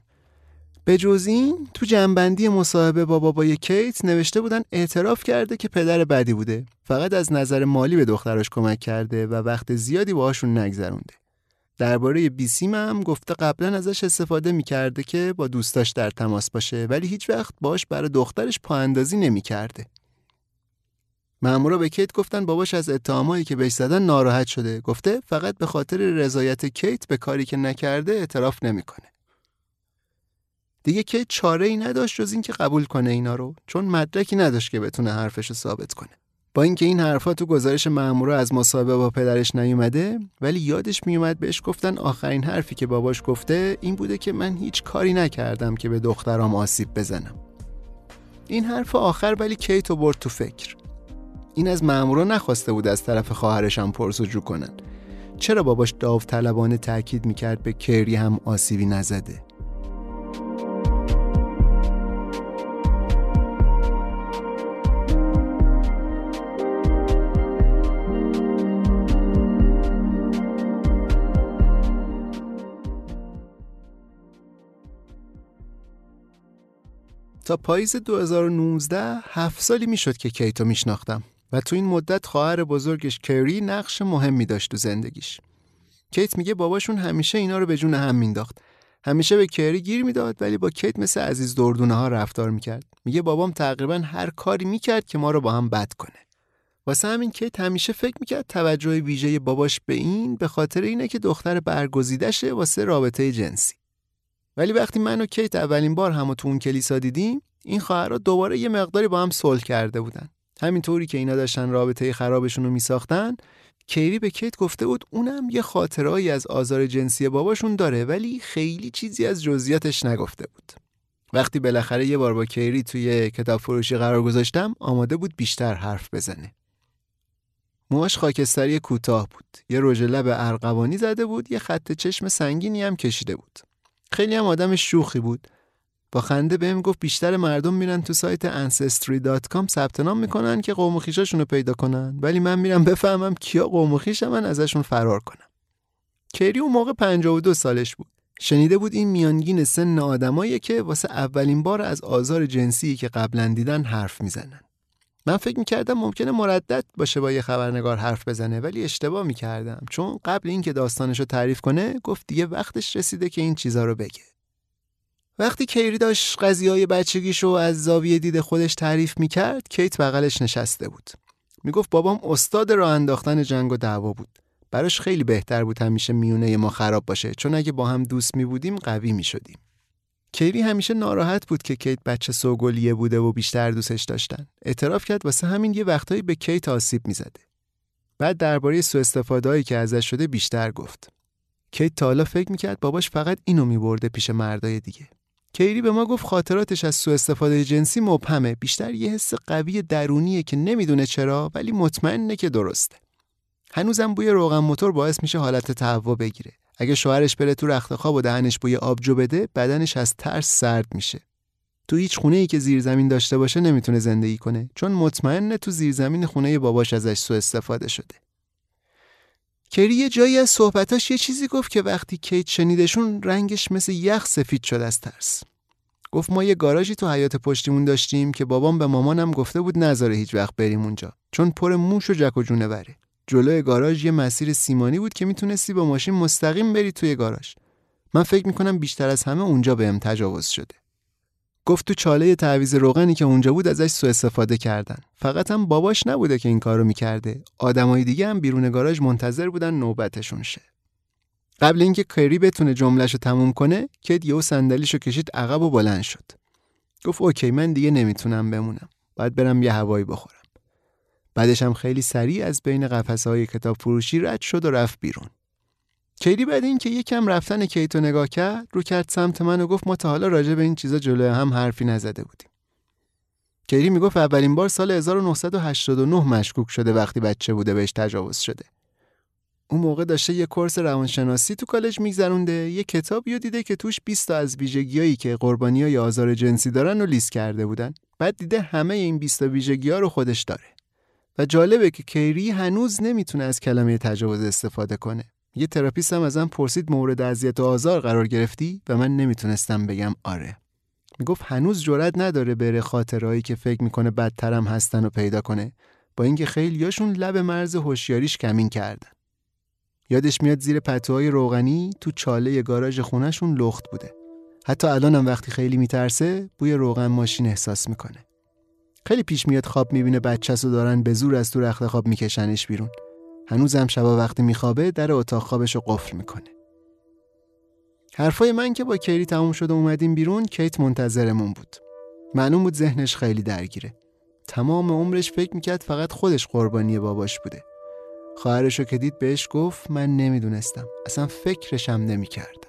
به جز این تو جنبندی مصاحبه با بابای کیت نوشته بودن اعتراف کرده که پدر بدی بوده فقط از نظر مالی به دختراش کمک کرده و وقت زیادی باهاشون نگذرونده درباره بیسیم هم گفته قبلا ازش استفاده می‌کرده که با دوستاش در تماس باشه ولی هیچ وقت باش برای دخترش پا اندازی نمی‌کرده. مامورا به کیت گفتن باباش از اتهامایی که بهش زدن ناراحت شده. گفته فقط به خاطر رضایت کیت به کاری که نکرده اعتراف نمی‌کنه. دیگه کیت چاره ای نداشت جز اینکه قبول کنه اینا رو چون مدرکی نداشت که بتونه حرفش رو ثابت کنه. با اینکه این حرفا تو گزارش مامورا از مصاحبه با پدرش نیومده ولی یادش میومد بهش گفتن آخرین حرفی که باباش گفته این بوده که من هیچ کاری نکردم که به دخترام آسیب بزنم. این حرف آخر ولی کیتو برد تو فکر. این از مامورا نخواسته بود از طرف خواهرش هم پرسجو کنن. چرا باباش داوطلبانه تاکید می‌کرد به کری هم آسیبی نزده؟ تا پاییز 2019 هفت سالی می‌شد که کیتو میشناختم و تو این مدت خواهر بزرگش کری نقش مهمی داشت تو زندگیش. کیت میگه باباشون همیشه اینا رو به جون هم مینداخت. همیشه به کری گیر می‌داد ولی با کیت مثل عزیز دردونه ها رفتار می‌کرد. میگه بابام تقریبا هر کاری می‌کرد که ما رو با هم بد کنه. واسه همین کیت همیشه فکر می‌کرد توجه ویژه باباش به این به خاطر اینه که دختر برگزیدشه واسه رابطه جنسی. ولی وقتی من و کیت اولین بار هم تو اون کلیسا دیدیم این خواهرها دوباره یه مقداری با هم صلح کرده بودن. همینطوری که اینا داشتن رابطه خرابشون رو میساختن کیری به کیت گفته بود اونم یه خاطرهایی از آزار جنسی باباشون داره ولی خیلی چیزی از جزئیاتش نگفته بود. وقتی بالاخره یه بار با کیری توی کتاب فروشی قرار گذاشتم آماده بود بیشتر حرف بزنه. موهاش خاکستری کوتاه بود. یه رژ لب ارغوانی زده بود یه خط چشم سنگینی هم کشیده بود. خیلی هم آدم شوخی بود. با خنده بهم گفت بیشتر مردم میرن تو سایت ancestry.com ثبت نام می‌کنن که قوم رو پیدا کنن. ولی من میرم بفهمم کیا قوم و من ازشون فرار کنم. کری اون موقع 52 سالش بود. شنیده بود این میانگین سن آدمایی که واسه اولین بار از آزار جنسی که قبلا دیدن حرف می‌زنن. من فکر می‌کردم ممکنه مردد باشه با یه خبرنگار حرف بزنه ولی اشتباه می‌کردم. چون قبل اینکه داستانش رو تعریف کنه گفت دیگه وقتش رسیده که این چیزا رو بگه. وقتی کیری داشت قضیه های بچگیش رو از زاویه دید خودش تعریف می‌کرد کیت بغلش نشسته بود. می‌گفت بابام استاد راه انداختن جنگ و دعوا بود. براش خیلی بهتر بود همیشه میونه ما خراب باشه. چون اگه با هم دوست می بودیم قوی می شدیم. کیری همیشه ناراحت بود که کیت بچه سوگلیه بوده و بیشتر دوستش داشتن. اعتراف کرد واسه همین یه وقتایی به کیت آسیب می‌زده. بعد درباره سوء استفادهایی که ازش شده بیشتر گفت. کیت تا حالا فکر می‌کرد باباش فقط اینو میبرده پیش مردای دیگه. کیری به ما گفت خاطراتش از سوء استفاده جنسی مبهمه بیشتر یه حس قوی درونیه که نمی‌دونه چرا ولی مطمئنه که درسته هنوزم بوی روغن موتور باعث میشه حالت تهوع بگیره اگه شوهرش بره تو رخت خواب و دهنش بوی آبجو بده بدنش از ترس سرد میشه. تو هیچ خونه ای که زیرزمین داشته باشه نمی‌تونه زندگی کنه چون مطمئنه تو زیرزمین خونه باباش ازش سوء استفاده شده. کری یه جایی از صحبتاش یه چیزی گفت که وقتی کیت شنیدشون رنگش مثل یخ سفید شد از ترس. گفت ما یه گاراژی تو حیات پشتیمون داشتیم که بابام به مامانم گفته بود نذاره هیچ وقت بریم اونجا چون پر موش و جک و جونوره. جلوی گاراژ یه مسیر سیمانی بود که می‌تونستی با ماشین مستقیم بری توی گاراژ. من فکر می‌کنم بیشتر از همه اونجا بهم تجاوز شده. گفت تو چاله تعویز روغنی که اونجا بود ازش سوء استفاده کردن. فقط هم باباش نبوده که این کارو می‌کرده. آدمای دیگه هم بیرون گاراژ منتظر بودن نوبتشون شه. قبل اینکه کری بتونه جملهش رو تموم کنه کیت یهو صندلیشو کشید عقب و بلند شد. گفت okay من دیگه نمی‌تونم بمونم. باید برم یه هوایی بخورم. بعدش هم خیلی سریع از بین قفسه های کتاب فروشی رد شد و رفت بیرون. کیری بعد اینکه یکم رفتن کیتو نگاه کرد رو کرد سمت من و گفت ما تا حالا راجع به این چیزا جلوی هم حرفی نزده بودیم. کیری می‌گفت اولین بار سال 1989 مشکوک شده وقتی بچه بوده بهش تجاوز شده. اون موقع داشته یه course روانشناسی تو کالج میگذرونده یه کتابی دیده که توش 20 تا از ویژگیایی که قربانی های آزار جنسی دارن رو لیست کرده بودن. بعد دیده همه این 20 تا ویژگی رو خودش داره. و جالبه که کیری هنوز نمی‌تونه از کلمه تجاوز استفاده کنه. یه therapist هم ازم پرسید مورد اذیت و آزار قرار گرفتی و من نمی‌تونستم بگم آره. می‌گفت هنوز جرأت نداره بره خاطرهایی که فکر می‌کنه بدترم هستن و پیدا کنه با اینکه خیلیاشون لب مرز هوشیاریش کمین کردن. یادش میاد زیر پتوهای روغنی تو چاله گاراژ خونهشون لخت بوده. حتی الانم وقتی خیلی میترسه بوی روغن ماشین احساس می‌کنه. خیلی پیش میاد خواب می‌بینه بچه‌س و دارن به زور از تو رخت خواب میکشنش بیرون. هنوزم شبا وقتی میخوابه در اتاق خوابش رو قفل می‌کنه. حرفای من که با کیری تموم شده اومدیم بیرون کیت منتظرمون بود. معلوم بود ذهنش خیلی درگیره. تمام عمرش فکر می‌کرد فقط خودش قربانی باباش بوده. خواهرشو که دید بهش گفت من نمی‌دونستم. اصلا فکرشم نمی‌کردم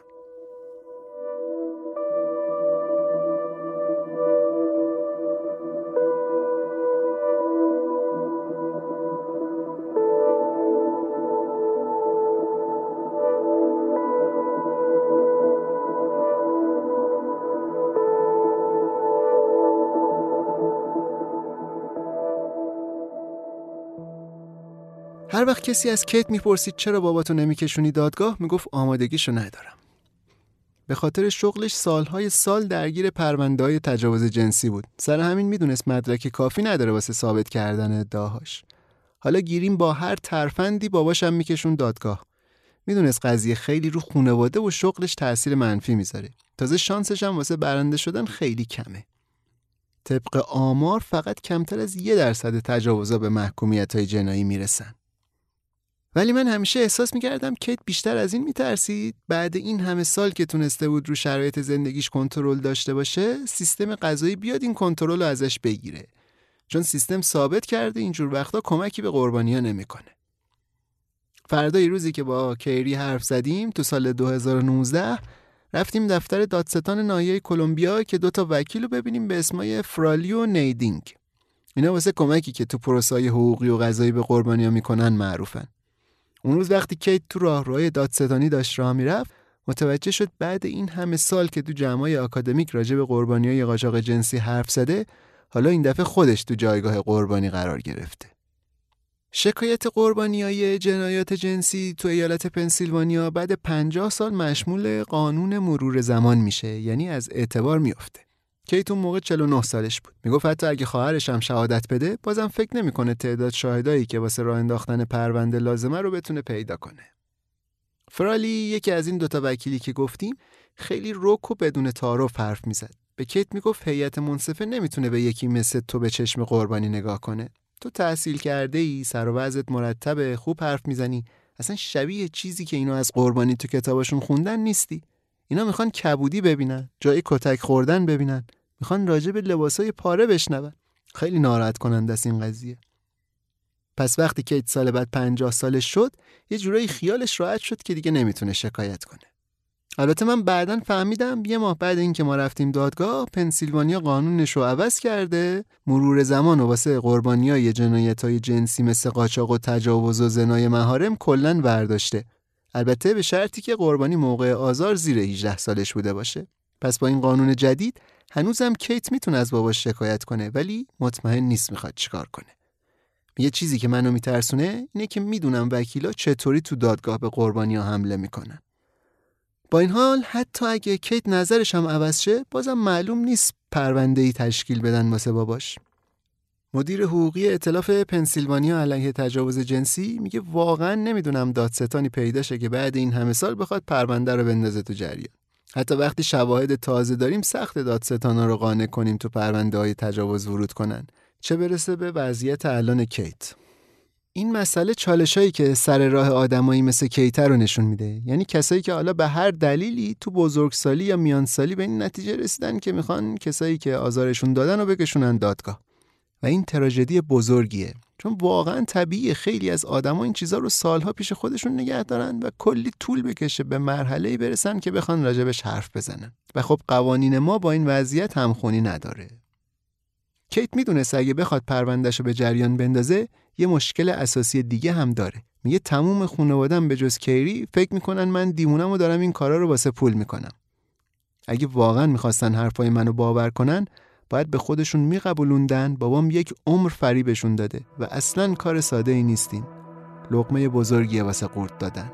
کسی از کیت می‌پرسید چرا باباتو نمیکشونی دادگاه می‌گفت آمادگیشو ندارم. به خاطر شغلش سالهای سال درگیر پروندههای تجاوز جنسی بود. سر همین می‌دونست مدرک کافی نداره واسه ثابت کردن ادعاهاش. حالا گیریم با هر ترفندی باباشم میکشون دادگاه. می‌دونست قضیه خیلی رو خونواده و شغلش تاثیر منفی می‌ذاره. تازه شانسش هم واسه برنده شدن خیلی کمه. طبق آمار فقط کمتر از یه درصد تجاوزا به محکومیت های جنایی می‌رسن. ولی من همیشه احساس می‌کردم کیت بیشتر از این میترسید؟ بعد این همه سال که تونسته بود رو شرایط زندگیش کنترل داشته باشه سیستم غذایی بیاد این کنترل رو ازش بگیره. چون سیستم ثابت کرده اینجور وقتا کمکی به قربانیا نمی‌کنه. فردای روزی که با کیری حرف زدیم تو سال 2019 رفتیم دفتر دادستان ناحیه کلمبیا که دوتا وکیل رو ببینیم به اسمای فرالی و نیدینگ. اینا واسه کمکی که تو پروسای حقوقی و قضایی به قربانیا می‌کنن معروفن. اون روز وقتی کیت تو راهروهای دادستانی داشت راه می‌رفت متوجه شد بعد این همه سال که تو جمعای آکادمیک راجع به قربانی قاچاق جنسی حرف زده حالا این دفعه خودش تو جایگاه قربانی قرار گرفته. شکایت قربانی های جنایات جنسی تو ایالت پنسیلوانیا بعد 50 سال مشمول قانون مرور زمان میشه یعنی از اعتبار میافته. کیت اون موقع 49 سالش بود. می‌گفت حتی اگه خواهرش هم شهادت بده بازم فکر نمی‌کنه تعداد شاهدایی که واسه راه انداختن پرونده لازمه رو بتونه پیدا کنه. فرالی یکی از این دوتا وکیلی که گفتیم خیلی رک و بدون تعارف حرف می‌زد. به کیت می‌گفت هیئت منصفه نمی‌تونه به یکی مثل تو به چشم قربانی نگاه کنه. تو تحصیل کرده ای سر و مرتبه خوب حرف می‌زنی. اصلا شبیه چیزی که اینا از قربانی تو کتابشون خوندن نیستی. اینا می‌خوان کبودی ببینن جای کتک خوردن ببینن. می‌خوان راجع به لباسای پاره بشنون. خیلی ناراحت کننده است این قضیه. پس وقتی کیت سال بعد پنجاه سالش شد یه جورایی خیالش راحت شد که دیگه نمی‌تونه شکایت کنه. البته من بعدا فهمیدم یه ماه بعد اینکه ما رفتیم دادگاه پنسیلوانیا قانونش رو عوض کرده. مرور زمان و واسه جنایت های جنسی مثل قاچاق و تجاوز و زنای مهارم کلا برداشته البته به شرطی که قربانی موقع آزار زیر 18 سالش بوده باشه. پس با این قانون جدید هنوزم کیت می‌تونه از باباش شکایت کنه ولی مطمئن نیست می‌خواد چیکار کنه. یه چیزی که منو میترسونه اینه که می‌دونم وکیلا چطوری تو دادگاه به قربانیا حمله می‌کنن. با این حال حتی اگه کیت نظرش هم عوض شه بازم معلوم نیست پرونده ای تشکیل بدن واسه باباش. مدیر حقوقی اطلاف پنسیلوانیا علیه تجاوز جنسی میگه واقعا نمی‌دونم دادستانی پیدا شه که بعد این همه سال بخواد پرونده رو بندازه تو جریان. حتی وقتی شواهد تازه داریم سخت دادستانا رو قانع کنیم تو پرونده های تجاوز ورود کنن. چه برسه به وضعیت الان کیت؟ این مسئله چالشایی که سر راه آدمایی مثل کیتر رو نشون میده. یعنی کسایی که حالا به هر دلیلی تو بزرگسالی یا میانسالی به این نتیجه رسیدن که می‌خوان کسایی که آزارشون دادن رو بکشونن دادگاه. این تراژدی بزرگیه. چون واقعا طبیعی خیلی از آدما این چیزها رو سالها پیش خودشون نگه دارن و کلی طول بکشه به مرحله برسن که بخوان راجبش حرف بزنن. و خب قوانین ما با این وضعیت همخونی نداره. کیت می‌دونست اگه بخواد پروندهشو به جریان بندازه یه مشکل اساسی دیگه هم داره. میگه تموم خانوادم به جز کیری فکر می‌کنن من دیمونم و دارم این کارا رو واسه پول می‌کنم. اگه واقعا می‌خواستن حرفای منو باور کنن باید به خودشون میقبولوندن بابام یک عمر فریبشون داده و اصلا کار ساده ای نیستین. لقمه بزرگیه واسه قورت دادن.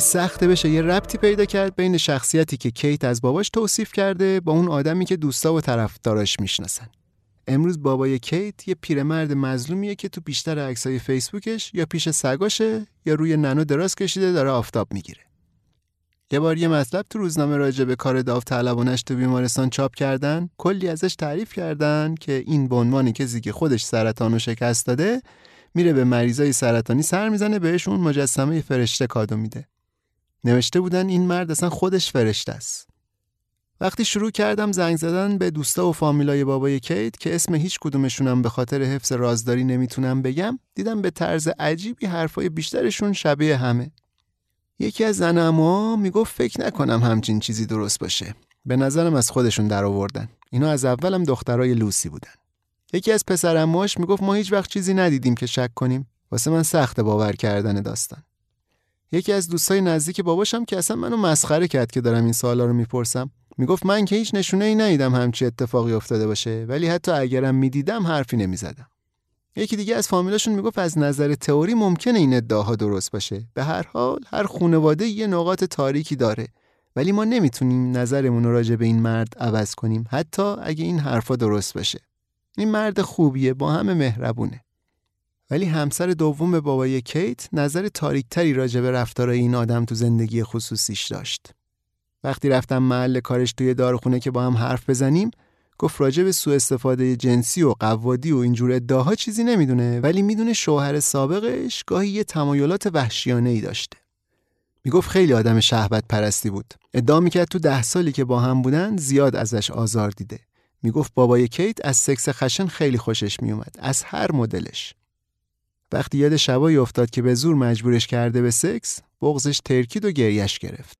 خیلی سخته بشه یه ربطی پیدا کرد بین شخصیتی که کیت از باباش توصیف کرده با اون آدمی که دوستا و طرفداراش می‌شناسن. امروز بابای کیت یه پیرمرد مظلومیه که تو بیشتر عکسای فیسبوکش یا پیش سگاشه یا روی ننو دراز کشیده داره آفتاب می‌گیره. یه بار یه مطلب تو روزنامه راجع به کار داوطلبانش تو بیمارستان چاپ کردن کلی ازش تعریف کردن که این به عنوان کسی که خودش سرطان و شکست داده میره به مریضای سرطانی سر می‌زنه بهشون مجسمه فرشته کادو میده نوشته بودن این مرد اصلا خودش فرشته است. وقتی شروع کردم زنگ زدن به دوستا و فامیلای بابای کیت که اسم هیچ کدومشونم به خاطر حفظ رازداری نمی‌تونم بگم دیدم به طرز عجیبی حرفای بیشترشون شبیه همه. یکی از زن اما می‌گفت فکر نکنم همچین چیزی درست باشه. به نظرم از خودشون در آوردن اینا از اولم دخترای لوسی بودن. یکی از پسرماش می‌گفت ما هیچ وقت چیزی ندیدیم که شک کنیم. واسه من سخت باور کردن داستان. یکی از دوستای نزدیک باباشم که اصلا منو مسخره کرد که دارم این سوالا رو می‌پرسم. می‌گفت من که هیچ نشونه ای ندیدم همچی اتفاقی افتاده باشه ولی حتی اگرم می‌دیدم حرفی نمی‌زدم. یکی دیگه از فامیلاشون می‌گفت از نظر تئوری ممکنه این ادعاها درست باشه. به هر حال هر خانواده یه نقاط تاریکی داره. ولی ما نمی‌تونیم نظرمون راجع به این مرد عوض کنیم حتی اگه این حرفا درست باشه. این مرد خوبیه با همه مهربونه. ولی همسر دوم بابای کیت نظر تاریکتری راجع به رفتارای این آدم تو زندگی خصوصیش داشت. وقتی رفتم محل کارش توی داروخونه که با هم حرف بزنیم گفت راجع به سوء استفاده جنسی و قوادی و اینجور ادعاها چیزی نمی‌دونه ولی می‌دونه شوهر سابقش گاهی یه تمایلات وحشیانه ای داشته. می‌گفت خیلی آدم شهبت پرستی بود. ادعا می‌کرد تو ده سالی که با هم بودن زیاد ازش آزار دیده. می‌گفت بابای کیت از سکس خشن خیلی خوشش میومد از هر مدلش. وقتی یاد شبایی افتاد که به زور مجبورش کرده به سکس بغزش ترکید و گریش گرفت.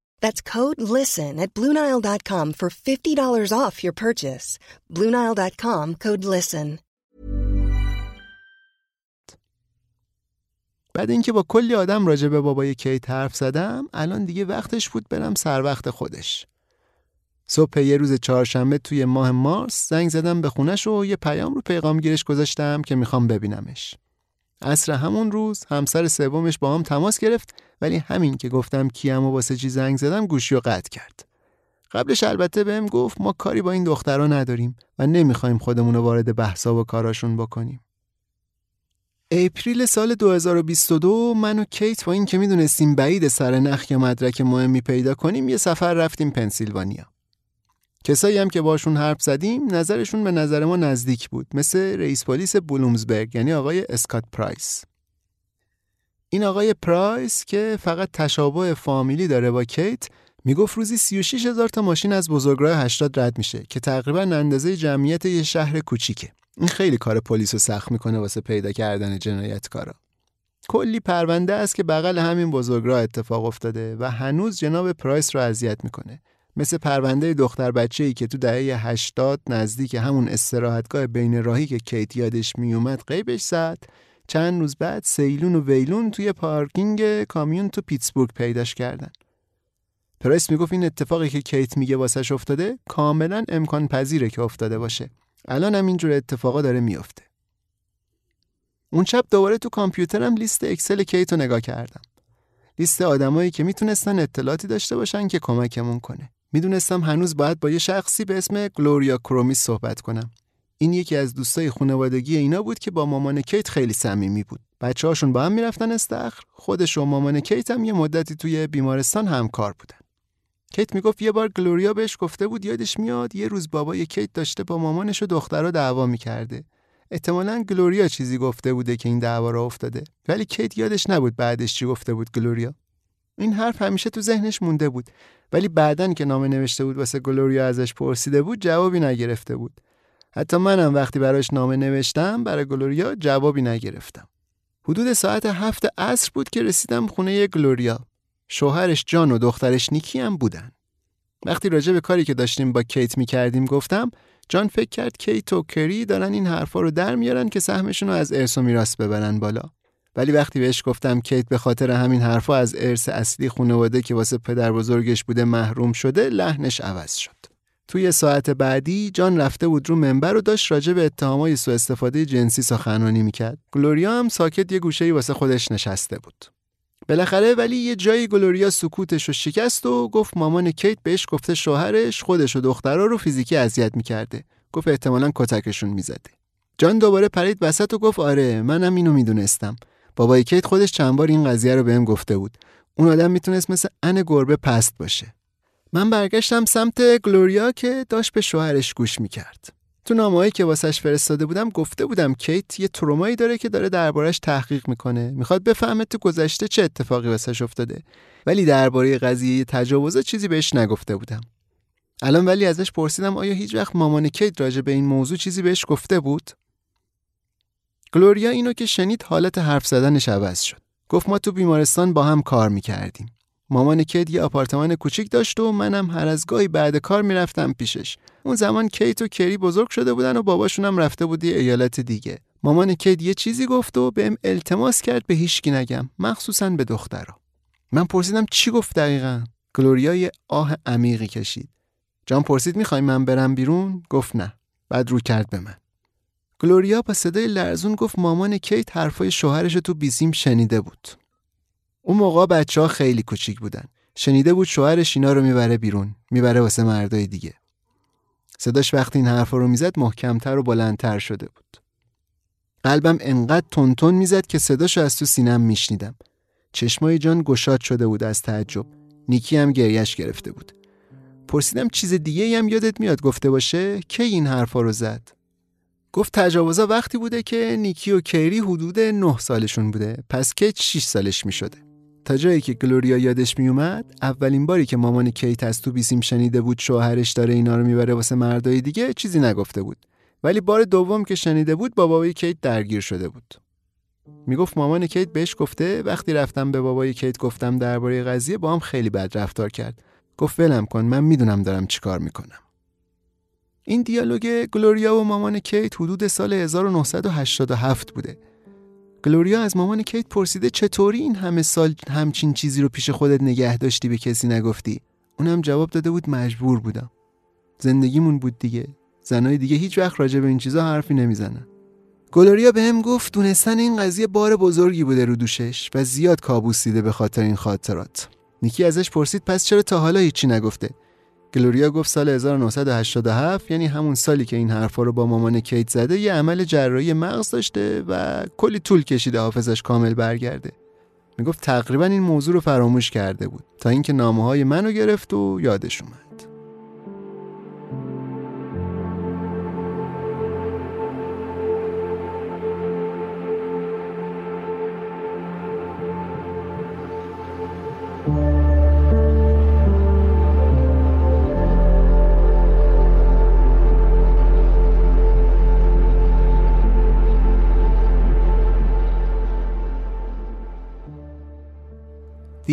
That's code LISTEN at Bluenile.com for $50 off your purchase. Bluenile.com code LISTEN. بعد اینکه با کلی آدم راجع به بابای کیت حرف زدم الان دیگه وقتش بود برم سر وقت خودش صبح یه روز چهارشنبه توی ماه مارس زنگ زدم به خونش و یه پیام رو پیغامگیرش گذاشتم که می‌خوام ببینمش عصر همون روز همسر سومش باهام تماس گرفت ولی همین که گفتم کیم و واسه چی زنگ زدم گوشی رو قطع کرد قبلش البته بهم گفت ما کاری با این دخترها نداریم و نمی‌خوایم خودمون رو وارد بحثا و کاراشون بکنیم April سال 2022 من و کیت با این که می‌دونستیم بعید سر نخ یا مدرک مهمی پیدا کنیم یه سفر رفتیم پنسیلوانیا. کسایی هم که باشون حرف زدیم نظرشون به نظر ما نزدیک بود مثل رئیس پلیس بلومزبرگ یعنی آقای اسکات پرایس. این آقای پرایس که فقط تشابه فامیلی داره با کیت می‌گفت روزی 36 هزار تا ماشین از بزرگراه 80 رد میشه که تقریبا اندازه جمعیت یه شهر کوچیکه. این خیلی کار پلیس رو سخت می‌کنه واسه پیدا کردن جنایتکارا. کلی پرونده است که بغل همین بزرگراه اتفاق افتاده و هنوز جناب پرایس رو اذیت می‌کنه. مثل پرونده دختر بچه ای که تو دهه 80 نزدیک همون استراحتگاه بین راهی که کیت یادش میومد غیبش زد چند روز بعد سیلون و ویلون توی پارکینگ کامیون تو پیتسبورگ پیداش کردن. پرایس می‌گفت این اتفاقی که کیت میگه واسش افتاده کاملا امکان پذیره که افتاده باشه. الان هم اینجور اتفاقا داره میافته. اون شب دوباره تو کامپیوترم لیست اکسل کیت رو نگاه کردم. لیست آدمایی که می‌تونستن اطلاعاتی داشته باشن که کمکمون کنه. می‌دونستم هنوز باید با یه شخصی به اسم گلوریا کرومیس صحبت کنم. این یکی از دوستای خانوادگی اینا بود که با مامان کیت خیلی صمیمی بود. بچه هاشون با هم می‌رفتن استخر، خودش و مامان کیت هم یه مدتی توی بیمارستان همکار بودن. کیت می‌گفت یه بار گلوریا بهش گفته بود یادش میاد یه روز بابای کیت داشته با مامانش و دخترها دعوا می‌کرده. احتمالا گلوریا چیزی گفته بوده که این دعوا را افتاده. ولی کیت یادش نبود بعدش چی گفته بود گلوریا. این حرف همیشه تو ذهنش مونده بود ولی بعدن که نامه نوشته بود واسه گلوریا ازش پرسیده بود جوابی نگرفته بود. حتی منم وقتی براش نامه نوشتم برای گلوریا جوابی نگرفتم. حدود ساعت هفت عصر بود که رسیدم خونه گلوریا. شوهرش جان و دخترش نیکی هم بودن. وقتی راجع به کاری که داشتیم با کیت می کردیم گفتم جان فکر کرد کیت و کری دارن این حرفا رو در میارن که سهمشون رو از ارث و میراث ببرن بالا. ولی وقتی بهش گفتم کیت به خاطر همین حرفا از ارث اصلی خانواده که واسه پدر بزرگش بوده محروم شده لحنش عوض شد. توی ساعت بعدی جان رفته بود رو منبر و داشت راجع به اتهامای سوء استفاده جنسی سخنرانی می‌کرد. گلوریا هم ساکت یه گوشه‌ای واسه خودش نشسته بود. بالاخره ولی یه جایی گلوریا سکوتش رو شکست و گفت مامان کیت بهش گفته شوهرش خودش و دخترا رو فیزیکی اذیت می‌کرده. گفت احتمالا کتکشون می‌زده. جان دوباره پرید وسط و گفت آره منم اینو می‌دونستم. بابای کیت خودش چند بار این قضیه رو بهم گفته بود. اون آدم می‌تونست مثل ان گربه پست باشه. من برگشتم سمت گلوریا که داشت به شوهرش گوش می‌کرد. تو نامه‌ای که واسش فرستاده بودم گفته بودم کیت یه ترومایی داره که داره دربارش تحقیق می‌کنه. می‌خواد بفهمه تو گذشته چه اتفاقی واسش افتاده. ولی درباره قضیه تجاوز چیزی بهش نگفته بودم. الان ولی ازش پرسیدم آیا هیچ وقت مامان کیت راجع به این موضوع چیزی بهش گفته بود؟ گلوریا اینو که شنید حالت حرف زدنش عوض شد. گفت ما تو بیمارستان با هم کار می‌کردیم. مامان کیت یه آپارتمان کوچیک داشت و منم هر از گاهی بعد کار می‌رفتم پیشش. اون زمان کیت و کری بزرگ شده بودن و باباشونم رفته بود یه ایالت دیگه. مامان کیت یه چیزی گفت و بهم التماس کرد به هیچکی نگم، مخصوصا به دخترا. من پرسیدم چی گفت دقیقا؟ گلوریا یه آه عمیقی کشید. جان پرسید می‌خوای من برم بیرون؟ گفت نه. بعد رو کرد به من. گلوریا با صدای لرزون گفت مامان کیت حرفای شوهرش تو بیسیم شنیده بود. اون موقع بچه ها خیلی کوچیک بودن. شنیده بود شوهرش اینا رو می‌بره بیرون. می‌بره واسه مردای دیگه. صداش وقتی این حرفا رو می‌زد محکمتر و بلندتر شده بود. قلبم انقدر تونتون می‌زد که صداش از تو سینم میشنیدم. چشمای جان گشاد شده بود از تعجب. نیکی هم گریش گرفته بود. پرسیدم چیز دیگه هم یادت میاد گفته باشه کی این حرفا رو زد؟ گفت تجاوزا وقتی بوده که نیکی و کیری حدود 9 سالشون بوده. پس کیت 6 سالش می شده. تا جایی که گلوریا یادش می اومد اولین باری که مامان کیت از تو بیسیم شنیده بود شوهرش داره اینا رو می‌بره واسه مردای دیگه چیزی نگفته بود. ولی بار دوم که شنیده بود با بابای کیت درگیر شده بود. می‌گفت مامان کیت بهش گفته وقتی رفتم به بابای کیت گفتم درباره قضیه با هم خیلی بد رفتار کرد. گفت ولم کن من می‌دونم دارم چیکار می‌کنم. این دیالوگ گلوریا و مامان کیت حدود سال 1987 بوده. گلوریا از مامان کیت پرسیده چطوری این همه سال همچین چیزی رو پیش خودت نگه داشتی به کسی نگفتی؟ اونم جواب داده بود مجبور بودم. زندگیمون بود دیگه. زنای دیگه هیچ وقت راجع به این چیزا حرفی نمی‌زنن. گلوریا بهم گفت دونستن این قضیه بار بزرگی بوده رو دوشش و زیاد کابوس دیده به خاطر این خاطرات. نیکی ازش پرسید پس چرا تا حالا هیچی نگفته؟ گلوریا گفت سال 1987 یعنی همون سالی که این حرفا رو با مامان کیت زده یه عمل جراحی مغز داشته و کلی طول کشیده حافظش کامل برگرده. می‌گفت تقریبا این موضوع رو فراموش کرده بود تا اینکه نامه های منو گرفت و یادش اومد.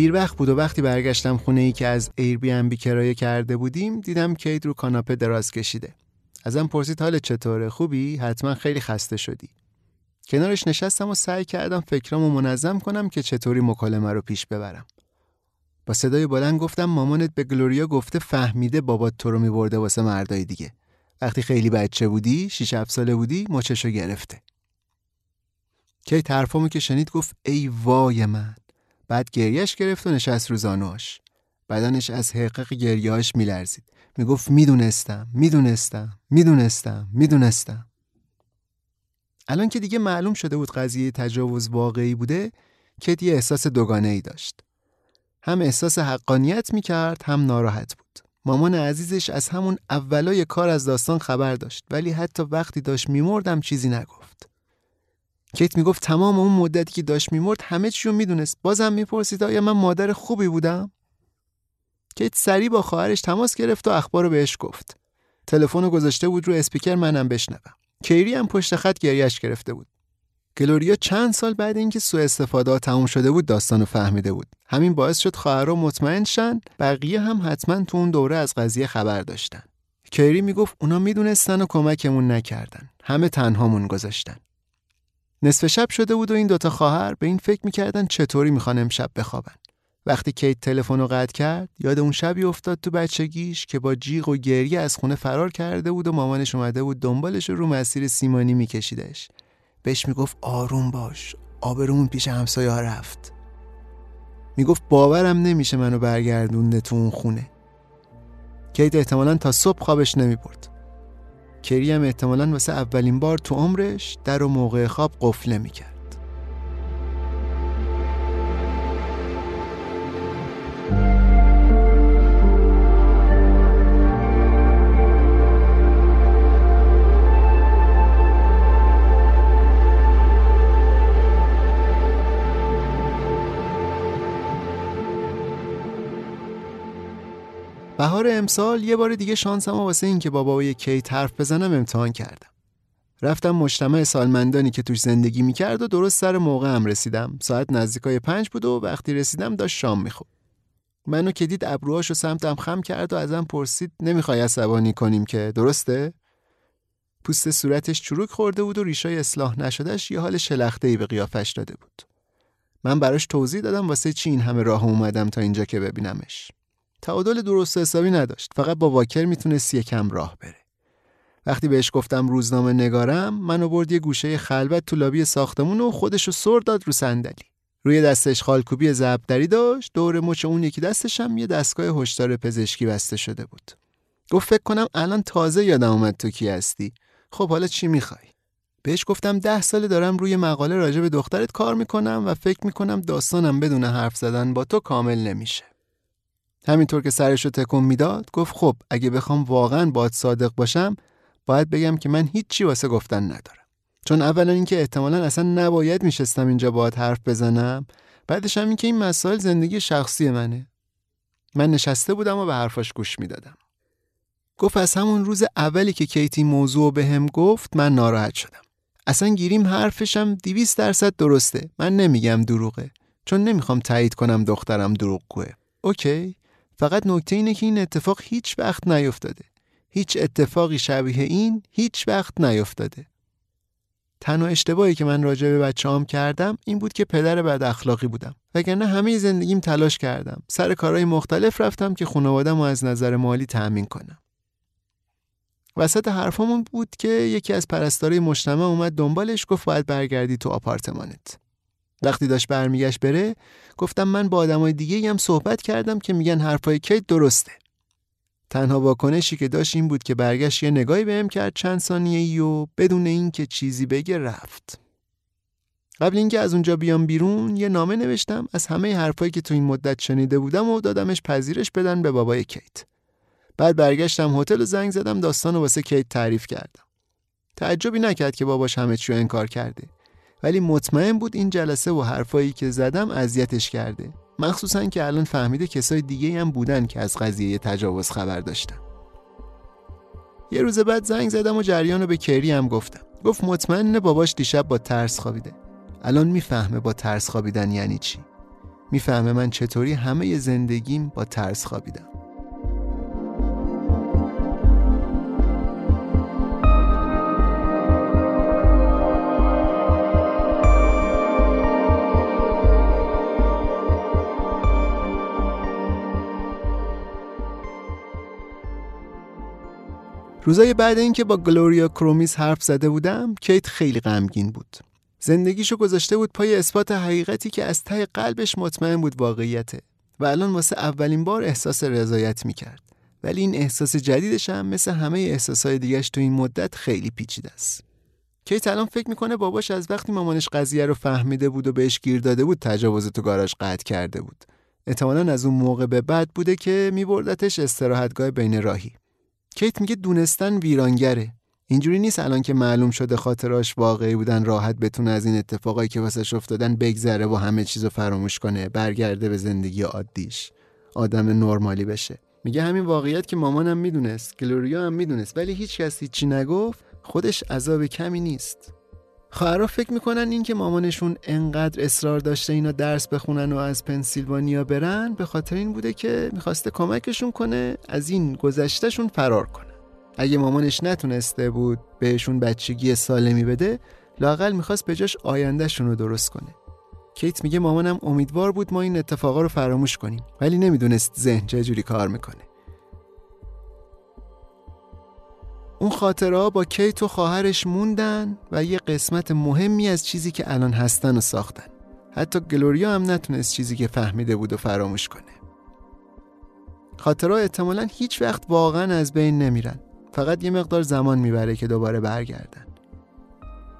دیر وقت بود و وقتی برگشتم خونه ای که از ایر بی ام بی کرایه کرده بودیم دیدم کیت رو کاناپه دراز کشیده. ازم پرسید حال چطوره؟ خوبی؟ حتما خیلی خسته شدی. کنارش نشستم و سعی کردم فکرامو منظم کنم که چطوری مکالمه رو پیش ببرم. با صدای بلند گفتم مامانت به گلوریا گفته فهمیده بابات تو رو میبرده واسه مردای دیگه. وقتی خیلی بچه بودی شیش 7 ساله بودی مچشو گرفته. کیت حرفامو که شنید گفت ای وای من. بعد گریش گرفت و نشست رو زانوش بدنش از حقق گریهاش میلرزید. می‌گفت می‌دونستم می‌دونستم می‌دونستم می‌دونستم. الان که دیگه معلوم شده بود قضیه تجاوز واقعی بوده کت یه احساس دوگانه ای داشت. هم احساس حقانیت می‌کرد هم ناراحت بود. مامان عزیزش از همون اولای کار از داستان خبر داشت ولی حتی وقتی داشت میمردم چیزی نگفت. کیت می‌گفت تمام اون مدتی که داشت میمرد همه چیو می‌دونست. بازم می‌پرسید آیا من مادر خوبی بودم؟ کیت سریع با خواهرش تماس گرفت و اخبار رو بهش گفت. تلفن رو گذاشته بود رو اسپیکر منم بشنوم. کیری هم پشت خط گریش گرفته بود. گلوریا چند سال بعد اینکه سوء استفاده تموم شده بود داستانو فهمیده بود. همین باعث شد خواهرها مطمئن شن بقیه هم حتما تو اون دوره از قضیه خبر داشتن. کیری می‌گفت اونا می‌دونستن و کمکمون نکردن. همه تنهامون گذاشتن. نصف شب شده بود و این دوتا خواهر به این فکر می‌کردن چطوری می‌خوان امشب بخوابن. وقتی کیت تلفن رو قطع کرد یاد اون شبی افتاد تو بچگیش که با جیغ و گریه از خونه فرار کرده بود و مامانش اومده بود دنبالش رو مسیر سیمانی میکشیدش. بهش می‌گفت آروم باش آبرومون پیش همسایه رفت. می‌گفت باورم نمیشه منو برگردونده تو اون خونه. کیت احتمالا تا صبح خوابش نمی‌برد. کری هم احتمالا واسه اولین بار تو عمرش در و موقع خواب قفله می‌کرد بهار امسال یه بار دیگه شانسم واسه این که با بابای کیت حرف بزنم امتحان کردم. رفتم مجتمع سالمندانی که توش زندگی می‌کرد و درست سر موقع هم رسیدم. ساعت نزدیکای پنج بود و وقتی رسیدم داشت شام می‌خورد. منو که دید ابروهاشو سمتم خم کرد و ازم پرسید نمی‌خوای عصبانی کنیم که درسته؟ پوست صورتش چروک خورده بود و ریشای اصلاح نشدهش یه حال شلخته ای به قیافش داده بود. من براش توضیح دادم واسه چی این همه راه اومدم تا اینجا که ببینمش. تعادل درست حسابی نداشت. فقط با واکر می‌تونست یکم راه بره. وقتی بهش گفتم روزنامه نگارم منو برد یه گوشه خلوت تو لابی ساختمون و خودشو سر داد رو صندلی. روی دستش خالکوبی زبدری داشت دور مچ اون یکی دستش هم یه دستگاه هشدار پزشکی بسته شده بود. گفت فکر کنم الان تازه یادم اومد تو کی هستی. خب حالا چی می‌خوای؟ بهش گفتم ده ساله دارم روی مقاله راجع به دخترت کار می‌کنم و فکر می‌کنم داستانم بدون حرف زدن با تو کامل نمیشه. همینطور که سرش رو تکون می‌داد گفت خب اگه بخوام واقعا باید صادق باشم باید بگم که من هیچی واسه گفتن ندارم. چون اولا اینکه احتمالا اصلا نباید میشستم اینجا باید حرف بزنم بعدش هم اینکه این مسائل زندگی شخصی منه. من نشسته بودم و به حرفاش گوش می‌دادم. گفت از همون روز اولی که کیتی موضوع به هم گفت من ناراحت شدم. اصلا گیریم حرفشم دیویست درصد درسته. من نمیگم دروغه. چون نمی‌خوام تایید کنم دخترم دروغگوه. اوکی. فقط نکته اینه که این اتفاق هیچ وقت نیفتاده. هیچ اتفاقی شبیه این هیچ وقت نیفتاده. تنها اشتباهی که من راجع به بچه کردم این بود که پدر بد اخلاقی بودم. وگرنه همه زندگیم تلاش کردم. سر کارهای مختلف رفتم که خانوادم رو از نظر مالی تأمین کنم. وسط حرفامون بود که یکی از پرستارای مجتمع اومد دنبالش گفت باید برگردی تو آپارتمانت. وقتی داشت برمیگشت بره گفتم من با آدمای دیگه هم صحبت کردم که میگن حرفای کیت درسته. تنها واکنشی که داشت این بود که برگشت یه نگاهی بهم کرد چند ثانیه ای و بدون اینکه چیزی بگه رفت. قبل اینکه از اونجا بیام بیرون یه نامه نوشتم از همه حرفایی که تو این مدت شنیده بودم و دادمش پذیرش بدن به بابای کیت. بعد برگشتم هتل و زنگ زدم داستان واسه کیت تعریف کردم. تعجبی نکرد که باباش همه چی انکار کرده. ولی مطمئن بود این جلسه و حرفایی که زدم اذیتش کرده. مخصوصا که الان فهمیده کسای دیگه هم بودن که از قضیه تجاوز خبر داشتن. یه روز بعد زنگ زدم و جریان رو به کری هم گفتم. گفت مطمئن باباش دیشب با ترس خوابیده. الان می‌فهمه با ترس خوابیدن یعنی چی؟ می‌فهمه من چطوری همه زندگیم با ترس خوابیدم. روزای بعد اینکه با گلوریا کرومیس حرف زده بودم کیت خیلی غمگین بود. زندگیشو گذاشته بود پای اثبات حقیقتی که از ته قلبش مطمئن بود واقعیته و الان واسه اولین بار احساس رضایت می‌کرد. ولی این احساس جدیدش هم مثل همه احساسهای دیگهش تو این مدت خیلی پیچیده است. کیت الان فکر می‌کنه باباش از وقتی مامانش قضیه رو فهمیده بود و بهش گیر داده بود تجاوز تو گاراژ قطع کرده بود. احتمالا از اون موقع به بعد بوده که میبردتش استراحتگاه بین راهی. کیت میگه دونستن ویرانگره. اینجوری نیست الان که معلوم شده خاطراش واقعی بودن راحت بتونه از این اتفاقایی که واسش افتادن بگذره و همه چیزو فراموش کنه برگرده به زندگی عادیش. آدم نرمالی بشه. میگه همین واقعیت که مامانم می‌دونست گلوریا هم می‌دونست ولی هیچ کسی چی نگفت خودش عذاب کمی نیست. خواهرها فکر می‌کنن این که مامانشون انقدر اصرار داشته اینا درس بخونن و از پنسیلوانیا برن به خاطر این بوده که می‌خواسته کمکشون کنه از این گذشتهشون فرار کنه. اگه مامانش نتونسته بود بهشون بچگی سالمی بده لاقل می‌خواست به جاش آیندهشون رو درست کنه. کیت میگه مامانم امیدوار بود ما این اتفاقا رو فراموش کنیم ولی نمی‌دونست ذهن چه جوری کار می‌کنه. اون خاطرها با کیت و خواهرش موندن و یه قسمت مهمی از چیزی که الان هستن و ساختن. حتی گلوریا هم نتونست چیزی که فهمیده بود و فراموش کنه. خاطرها احتمالا هیچ وقت واقعا از بین نمیرن. فقط یه مقدار زمان می‌بره که دوباره برگردن.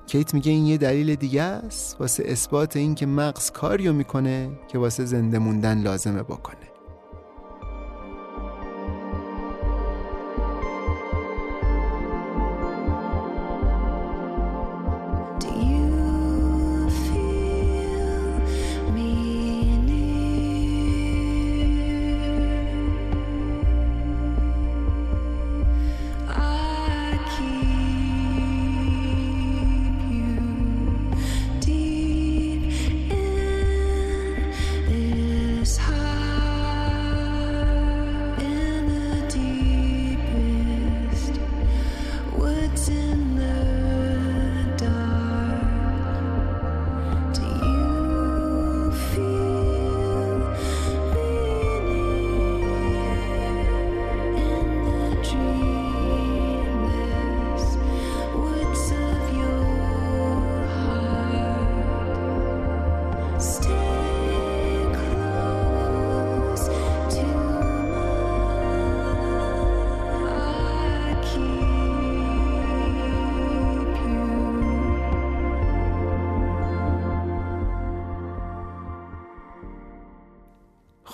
کیت میگه این یه دلیل دیگه است واسه اثبات این که مغز کاریو می‌کنه که واسه زنده موندن لازمه بکنه.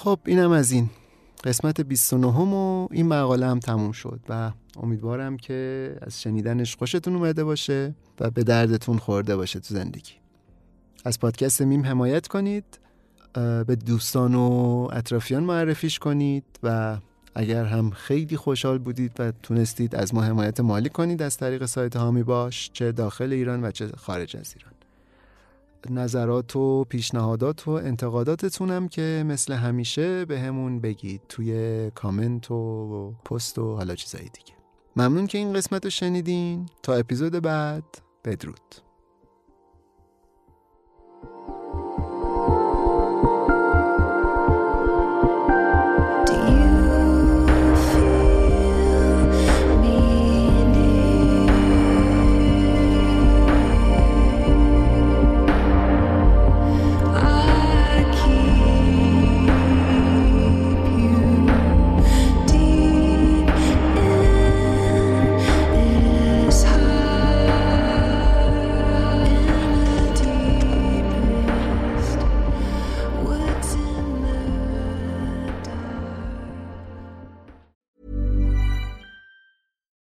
خب اینم از این. قسمت 29 هم و این مقاله هم تموم شد و امیدوارم که از شنیدنش خوشتون اومده باشه و به دردتون خورده باشه تو زندگی. از پادکست میم حمایت کنید به دوستان و اطرافیان معرفیش کنید و اگر هم خیلی خوشحال بودید و تونستید از ما حمایت مالی کنید از طریق سایت هامی باش چه داخل ایران و چه خارج از ایران. نظرات و پیشنهادات و انتقاداتتونم که مثل همیشه به همون بگید توی کامنت و پست و حالا چیزایی دیگه. ممنون که این قسمت رو شنیدین. تا اپیزود بعد بدرود.